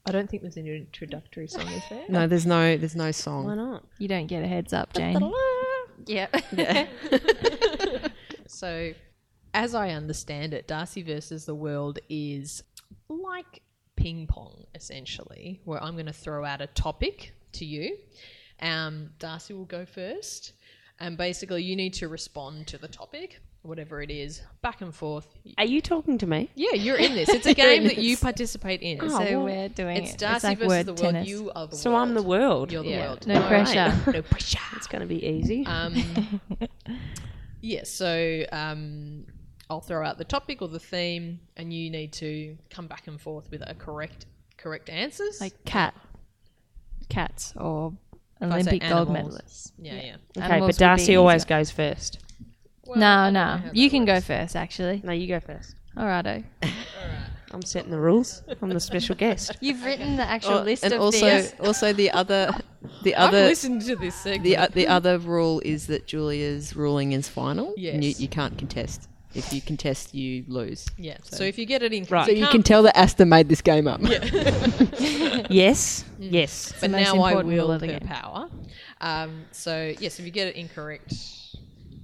I don't think there's any introductory song, is there? No, there's no there's no song. Why not? You don't get a heads up, Jane. Yep. Yeah. (laughs) So, as I understand it, Darcy versus the World is like ping pong, essentially, where I'm going to throw out a topic to you. Um, Darcy will go first, and basically, you need to respond to the topic, whatever it is, back and forth. Are you talking to me? Yeah, you're in this. It's a (laughs) game that you participate in. Oh, so well, we're doing it's it. Darcy it's like versus word the world. tennis. You are the So world. So I'm the world. You're the Yeah. world. No All pressure. (laughs) No pressure. It's going to be easy. Um, (laughs) yeah, so um, I'll throw out the topic or the theme, and you need to come back and forth with a correct correct answers. like cat, cats, or If I say Olympic gold animals. medalists. yeah, yeah. okay, animals but Darcy always goes first. Well, no, don't no, you that can go first. Actually, No, you go first. alrighto. I'm setting the rules. I'm the special guest. (laughs) You've written the actual Oh, list and of also things. also the (laughs) other the I've other listened to this segment. the uh, the other rule is that Julia's ruling is final. And you, Yes. you can't contest. If you contest, you lose. yeah, so, if you get it in, Right. So you can't- tell that Aasta made this game up. (laughs) yes, yes. But the now I important will her power. Um, so yes, if you get it incorrect,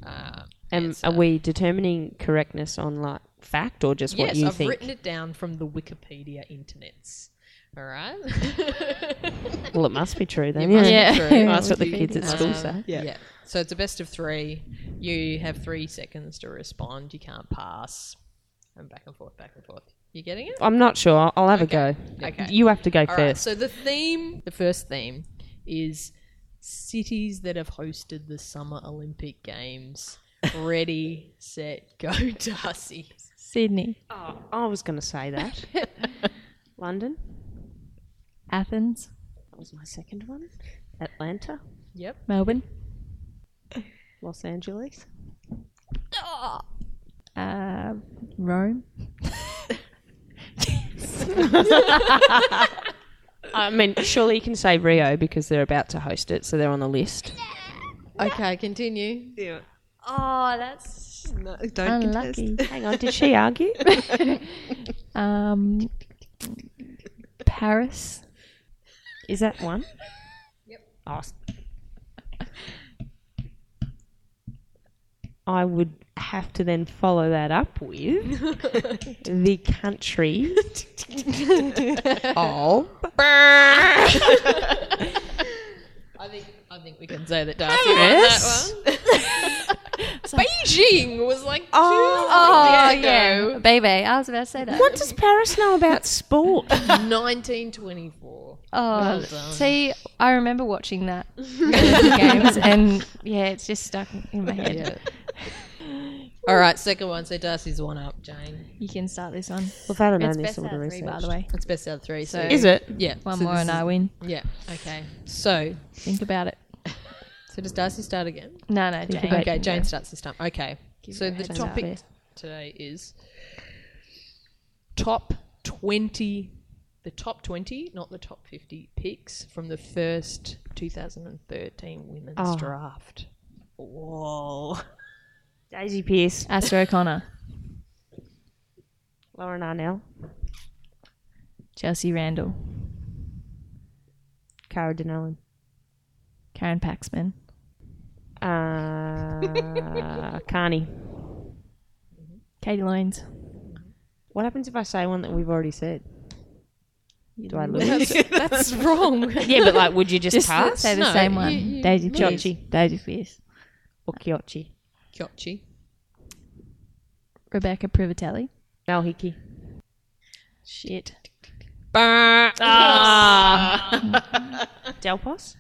uh, Um, answer. are we determining correctness on like fact or just what yes, you I've think? written it down from the Wikipedia internets. All right. (laughs) Well, it must be true then. It must be yeah, Yeah. true. (laughs) that's what the kids at school Um, say. Yeah. So it's a best of three. You have three seconds to respond. You can't pass. And back and forth, back and forth. You getting it? I'm not sure. I'll, I'll have Okay. a go. Okay. You have to go All right. first. So the theme, the first theme, is cities that have hosted the Summer Olympic Games. Ready, set, go, (laughs) Darcy. Sydney, Oh, I was going to say that. (laughs) London. Athens, That was my second one. Atlanta. Yep. Melbourne, Los Angeles. uh, Rome, I mean, surely you can say Rio because they're about to host it, so they're on the list. Okay, continue. Oh, that's No, don't unlucky. (laughs) Hang on, did she argue? (laughs) um, Paris, Is that one? Yep. S- I would have to then follow that up with (laughs) the country. Oh, I think I think we can say that Darcy won that one. Beijing was like Oh, two yeah. ago. Baby, I was about to say that. What does Paris know about sport? (laughs) 1924. Oh, Well see, I remember watching that (laughs) games, and yeah, it's just stuck in my head. All right, second one. So Darcy's one up, Jane. You can start this one. Well, if I'd have known It's this, best I would out have of three, by the way. It's best out of three. So, So- Is it? Yeah. One so more and is- I win. Yeah. Okay. So, Think about it. So does Darcy start again? No, no, Jane. Okay, Jane starts this time. Okay. Give so the heads up topic today is top 20 the top 20 not the top 50 picks from the first 2013 women's Oh. draft whoa Daisy Pierce, Aasta O'Connor, Lauren Arnell, Chelsea Randall, Kara Donnellan, Karen Paxman, uh, (laughs) Carney. Katie Loynes. What happens if I say one that we've already said? Do I lose? that's, that's (laughs) wrong yeah, but like, would you just, Just pass? say the No, same you- one. you Daisy lose. Pierce. Daisy Pierce. or Kyochi? Kyochi Rebecca Privatelli. Mel Hickey. Shit. Ah. (laughs) Delpos?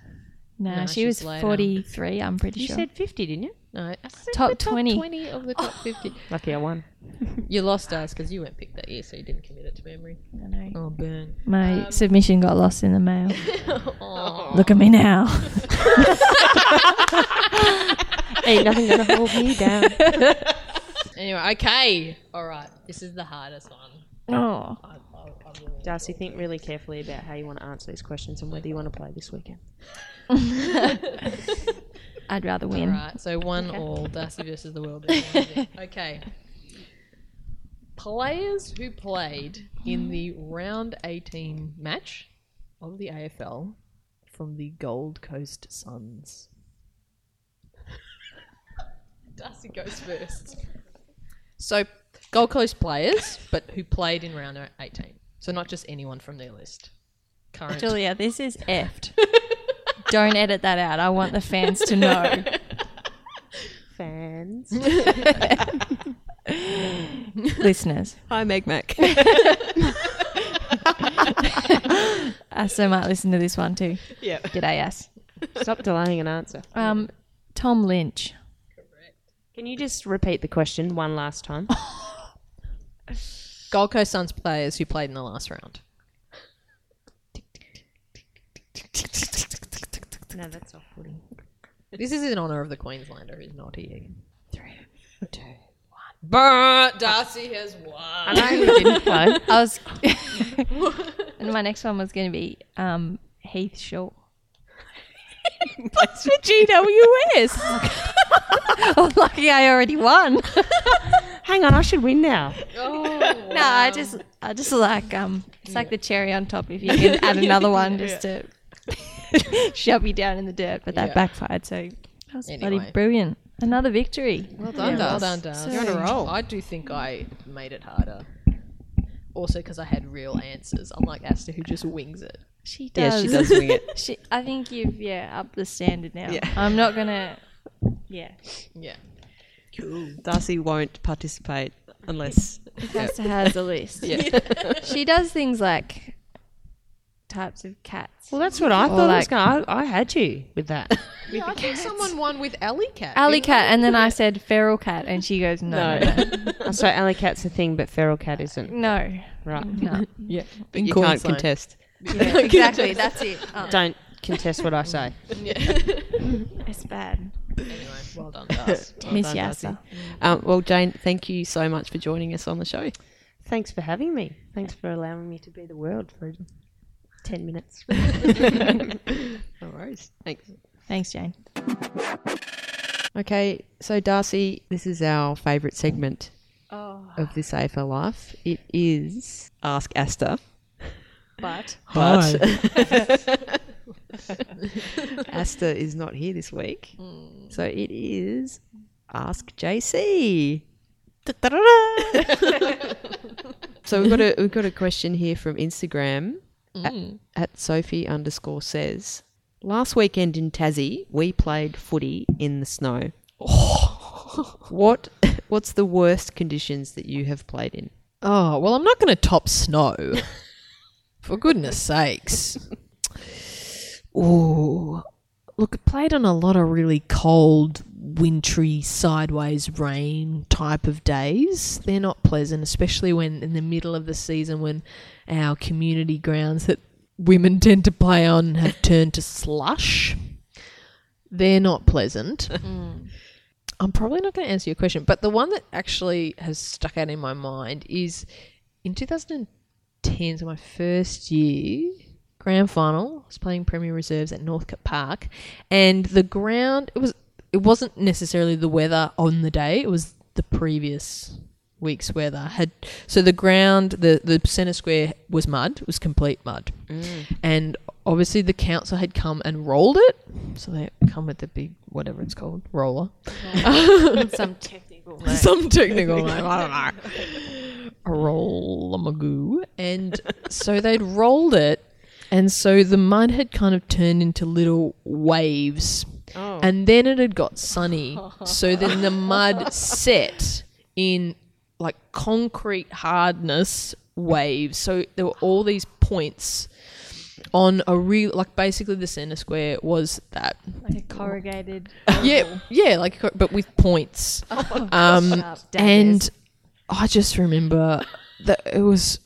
No, No, she was later. 43, I'm pretty You sure. You said 50, didn't you? no I said Top the top 20. 20 of the top 50 (laughs) Lucky I won. (laughs) you lost us because you weren't picked that year so you didn't commit it to memory I know. oh burn My Um, submission got lost in the mail. (laughs) oh. Look at me now. Ain't nothing gonna hold me down. anyway okay all right this is the hardest one Oh. I, I, I'm really Darcy, think really carefully about how you want to answer these questions and whether you want to play this weekend. (laughs) I'd rather win. right, so one Okay. all Darcy versus the world. (laughs) okay. Players who played in the round 18 match of the AFL from the Gold Coast Suns. Darcy goes first. So, Gold Coast players, but who played in round 18. So, not just anyone from their list. Current. Julia, this is (laughs) effed. Don't edit that out. I want the fans to know. (laughs) Fans. (laughs) Listeners. hi Meg Mac. Asso might listen to this one too. yeah. G'day, Ass. Stop delaying an answer. Um, Tom Lynch. Correct. Can you just repeat the question one last time? Gold Coast Suns players who played in the last round. no, that's off putting. This is in honour of the Queenslander who's not here. Three, two, one. But Darcy has won. I know who didn't play. (laughs) I was. (laughs) and my next one was going to be um, Heath Shaw. That's for GWS. (laughs) lucky I already won. Hang on, I should win now. no, I just, I just like um, it's like the cherry on top. If you can add (laughs) another one just to (laughs) shove you down in the dirt, but that Yeah. backfired. So that was Anyway. bloody brilliant. Another victory. Well done, Yeah. well done, Darcy. You're on a roll. I do think I made it harder. Also, because I had real answers, unlike Aasta, who just wings it. She does. Yeah, does. she does wing it. (laughs) She, I think you've yeah upped the standard now. Yeah. I'm not gonna. Yeah, Yeah. Darcy won't participate unless. Costa has a list. Yeah. (laughs) She does things like types of cats. Well, that's what I Or thought. I, was like- going, I, I had you with that. (laughs) Yeah, I think someone won with Alley Cat. Alley didn't cat, and then I said feral cat, and she goes no, no, no, so alley cat's a thing, but feral cat isn't. no, Right. no. Yeah. But you can't contest. Yeah, (laughs) exactly, that's it. Oh, Don't contest what I say. it's bad. Anyway, well done, (laughs) Darcy. Miss done, Darcy. Yassa. Um, well, Jane, thank you so much for joining us on the show. Thanks for having me. Thanks for allowing me to be the world for 10 minutes. (laughs) (laughs) No worries. Thanks. Thanks, Jane. Okay, so Darcy, this is our favourite segment Oh, of this AFL Life. It is Ask Aasta. but But (laughs) Aasta is not here this week. Hmm. So it is Ask JC. (laughs) so we've got a we've got a question here from Instagram at, hmm. at Sophie underscore says last weekend in Tassie we played footy in the snow. Oh. (laughs) what what's the worst conditions that you have played in? Oh, well, I'm not going to top snow. For goodness sakes. Ooh. Look, I played on a lot of really cold, wintry, sideways rain type of days. They're not pleasant, especially when in the middle of the season when our community grounds that women tend to play on have (laughs) turned to slush. They're not pleasant. (laughs) Hmm. I'm probably not going to answer your question, but the one that actually has stuck out in my mind is in 2010, so my first year, grand final. I was playing Premier Reserves at Northcote Park, and the ground it was it wasn't necessarily the weather on the day; it was the previous week's weather had so the ground the the center square was mud was complete mud mm. and obviously the council had come and rolled it so they come with the big whatever it's called roller (laughs) Some technical. some technical name. (laughs) I don't know. A roll magoo. And so they'd rolled it, and so the mud had kind of turned into little waves. Oh. And then it had got sunny. (laughs) So then the mud set in like concrete hardness waves. So there were all these points on a real, like basically the center square was that. Like a corrugated. (laughs) Yeah, yeah, like but with points. um, sharp daggers. and I just remember that it was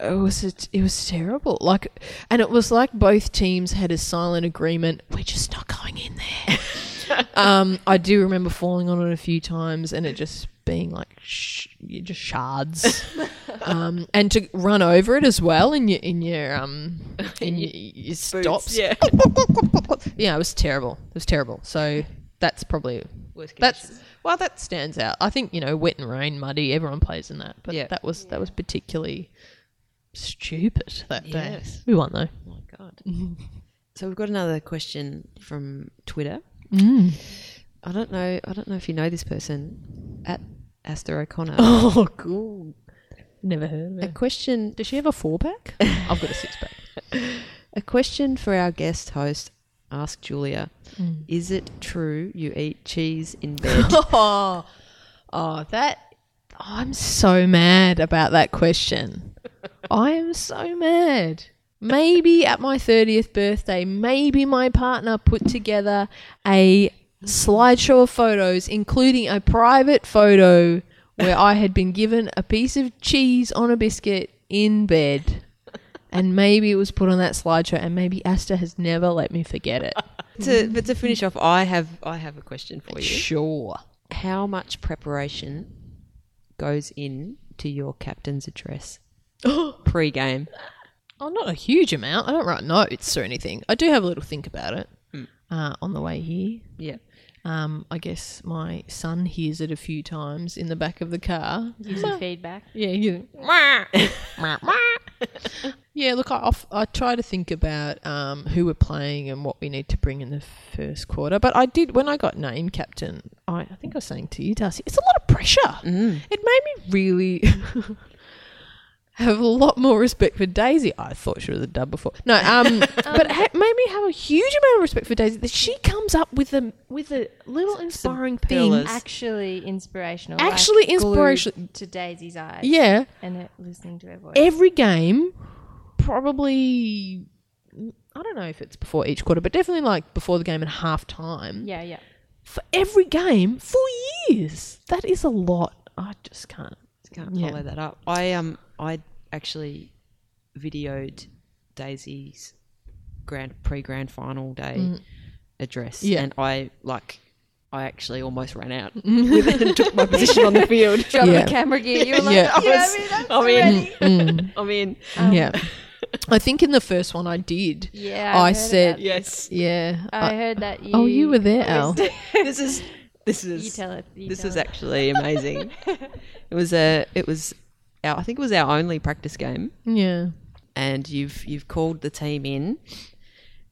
it was it was terrible. Like, and it was like both teams had a silent agreement. We're just not going in there. (laughs) um, I do remember falling on it a few times, and it just being like sh- just shards, (laughs) um, and to run over it as well in your in your um in your, (laughs) your stops. yeah. yeah, it was terrible. It was terrible. So that's probably Worst that's well, that stands out. I think you know, wet and rain, muddy. Everyone plays in that, but Yeah. that was that was particularly stupid that day. Yes. We won though. Oh my god. (laughs) so we've got another question from Twitter. Mm. I don't know. I don't know if you know this person at Aasta O'Connor. (laughs) Oh, cool. Never heard of it. A question. Does she have a four pack? (laughs) I've got a six pack. A question for our guest host. Ask Julia. Is it true you eat cheese in bed? oh, oh, that. I'm so mad about that question. I am so mad. Maybe at my 30th birthday, maybe my partner put together a slideshow of photos, including a private photo where I had been given a piece of cheese on a biscuit in bed. And maybe it was put on that slideshow, and maybe Aasta has never let me forget it. to, but to finish off, I have I have a question for you. Sure. How much preparation goes in to your captain's address (gasps) pre-game? Oh, not a huge amount. I don't write notes or anything. I do have a little think about it uh, on the way here. Yeah. Um, I guess my son hears it a few times in the back of the car. Using (laughs) feedback. Yeah, you. (laughs) yeah, look, I, I've- I try to think about um, who we're playing and what we need to bring in the first quarter. But I did when I got named captain. I, I think I was saying to you, Darcy, it's a lot of pressure. It made me really (laughs) have a lot more respect for Daisy. I thought she was a dub before. No, um, (laughs) but it ha- made me have a huge amount of respect for Daisy. That she comes up with a with a little inspiring thing. Actually inspirational. Actually like inspirational. To Daisy's eyes. Yeah, And her, listening to her voice. every game, probably. I don't know if it's before each quarter, but definitely like before the game and half time. yeah, yeah. For every game for years. That is a lot. I just can't. Can't Yeah. follow that up. I um I actually videoed Daisy's grand pre grand final day mm. address. Yeah. And I like I actually almost ran out (laughs) and (laughs) took my position on the field. Drop Yeah. the camera gear. You were like, Yeah. Oh, yeah, I I was- mean, (laughs) I'm in. Mm, I'm um, in. Um, yeah. I think in the first one I did. Yeah. I heard said- Yes. Yeah. I I- heard that oh, you. oh, you were there, Al. this is this is You tell it. You this tell is it. actually amazing. it was a it was our, I think it was our only practice game Yeah. and you've you've called the team in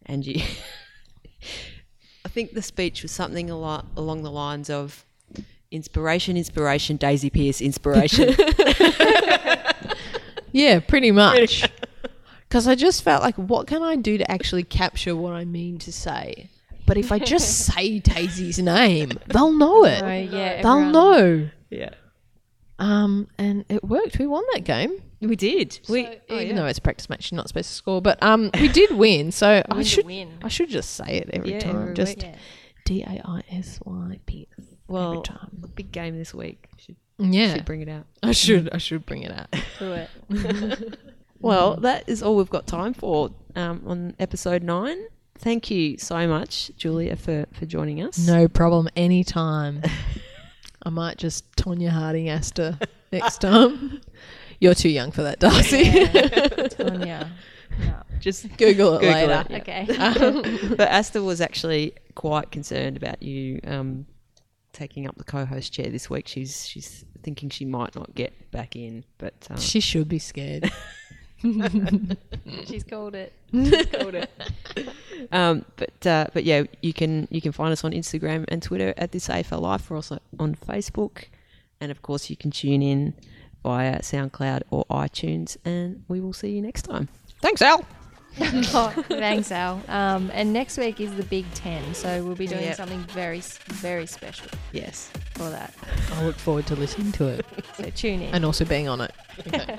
and you (laughs) I think the speech was something a lot along the lines of Inspiration, inspiration, Daisy Pearce, inspiration. (laughs) (laughs) Yeah, pretty much. Because I just felt like, what can I do to actually capture what I mean to say? But if I just say Daisy's name, they'll know it. Oh, yeah, they'll everyone- know. yeah. Um, and it worked. We won that game. We did. We, oh, Even yeah. though it's a practice match, you're not supposed to score. But um, we did win. So (laughs) I Win to should win. I should just say it every Yeah, time. every just Yeah. D A I S Y P. well, every time. a big game this week. Should, Yeah, should bring it out. I should I should bring it out. (laughs) Do it. (laughs) Well, that is all we've got time for um, on episode nine. Thank you so much, Julia, for, for joining us. No problem. Anytime. I might just Tonya Harding Aasta (laughs) next time. You're too young for that, Darcy. Yeah. (laughs) Tonya. No. just Google it Google later. it. Okay. (laughs) but Aasta was actually quite concerned about you um, taking up the co-host chair this week. She's she's thinking she might not get back in, but um, She should be scared. (laughs) She's called it. (laughs) (laughs) um, but uh, but yeah, you can you can find us on Instagram and Twitter at this AFL Life. We're also on Facebook, and of course you can tune in via SoundCloud or iTunes. And we will see you next time. Thanks, Al. Oh, thanks, Al. Um, and next week is the Big Ten, so we'll be doing Yep. something very, very special Yes. for that. I look forward to listening to it So tune in. and also being on it. Okay.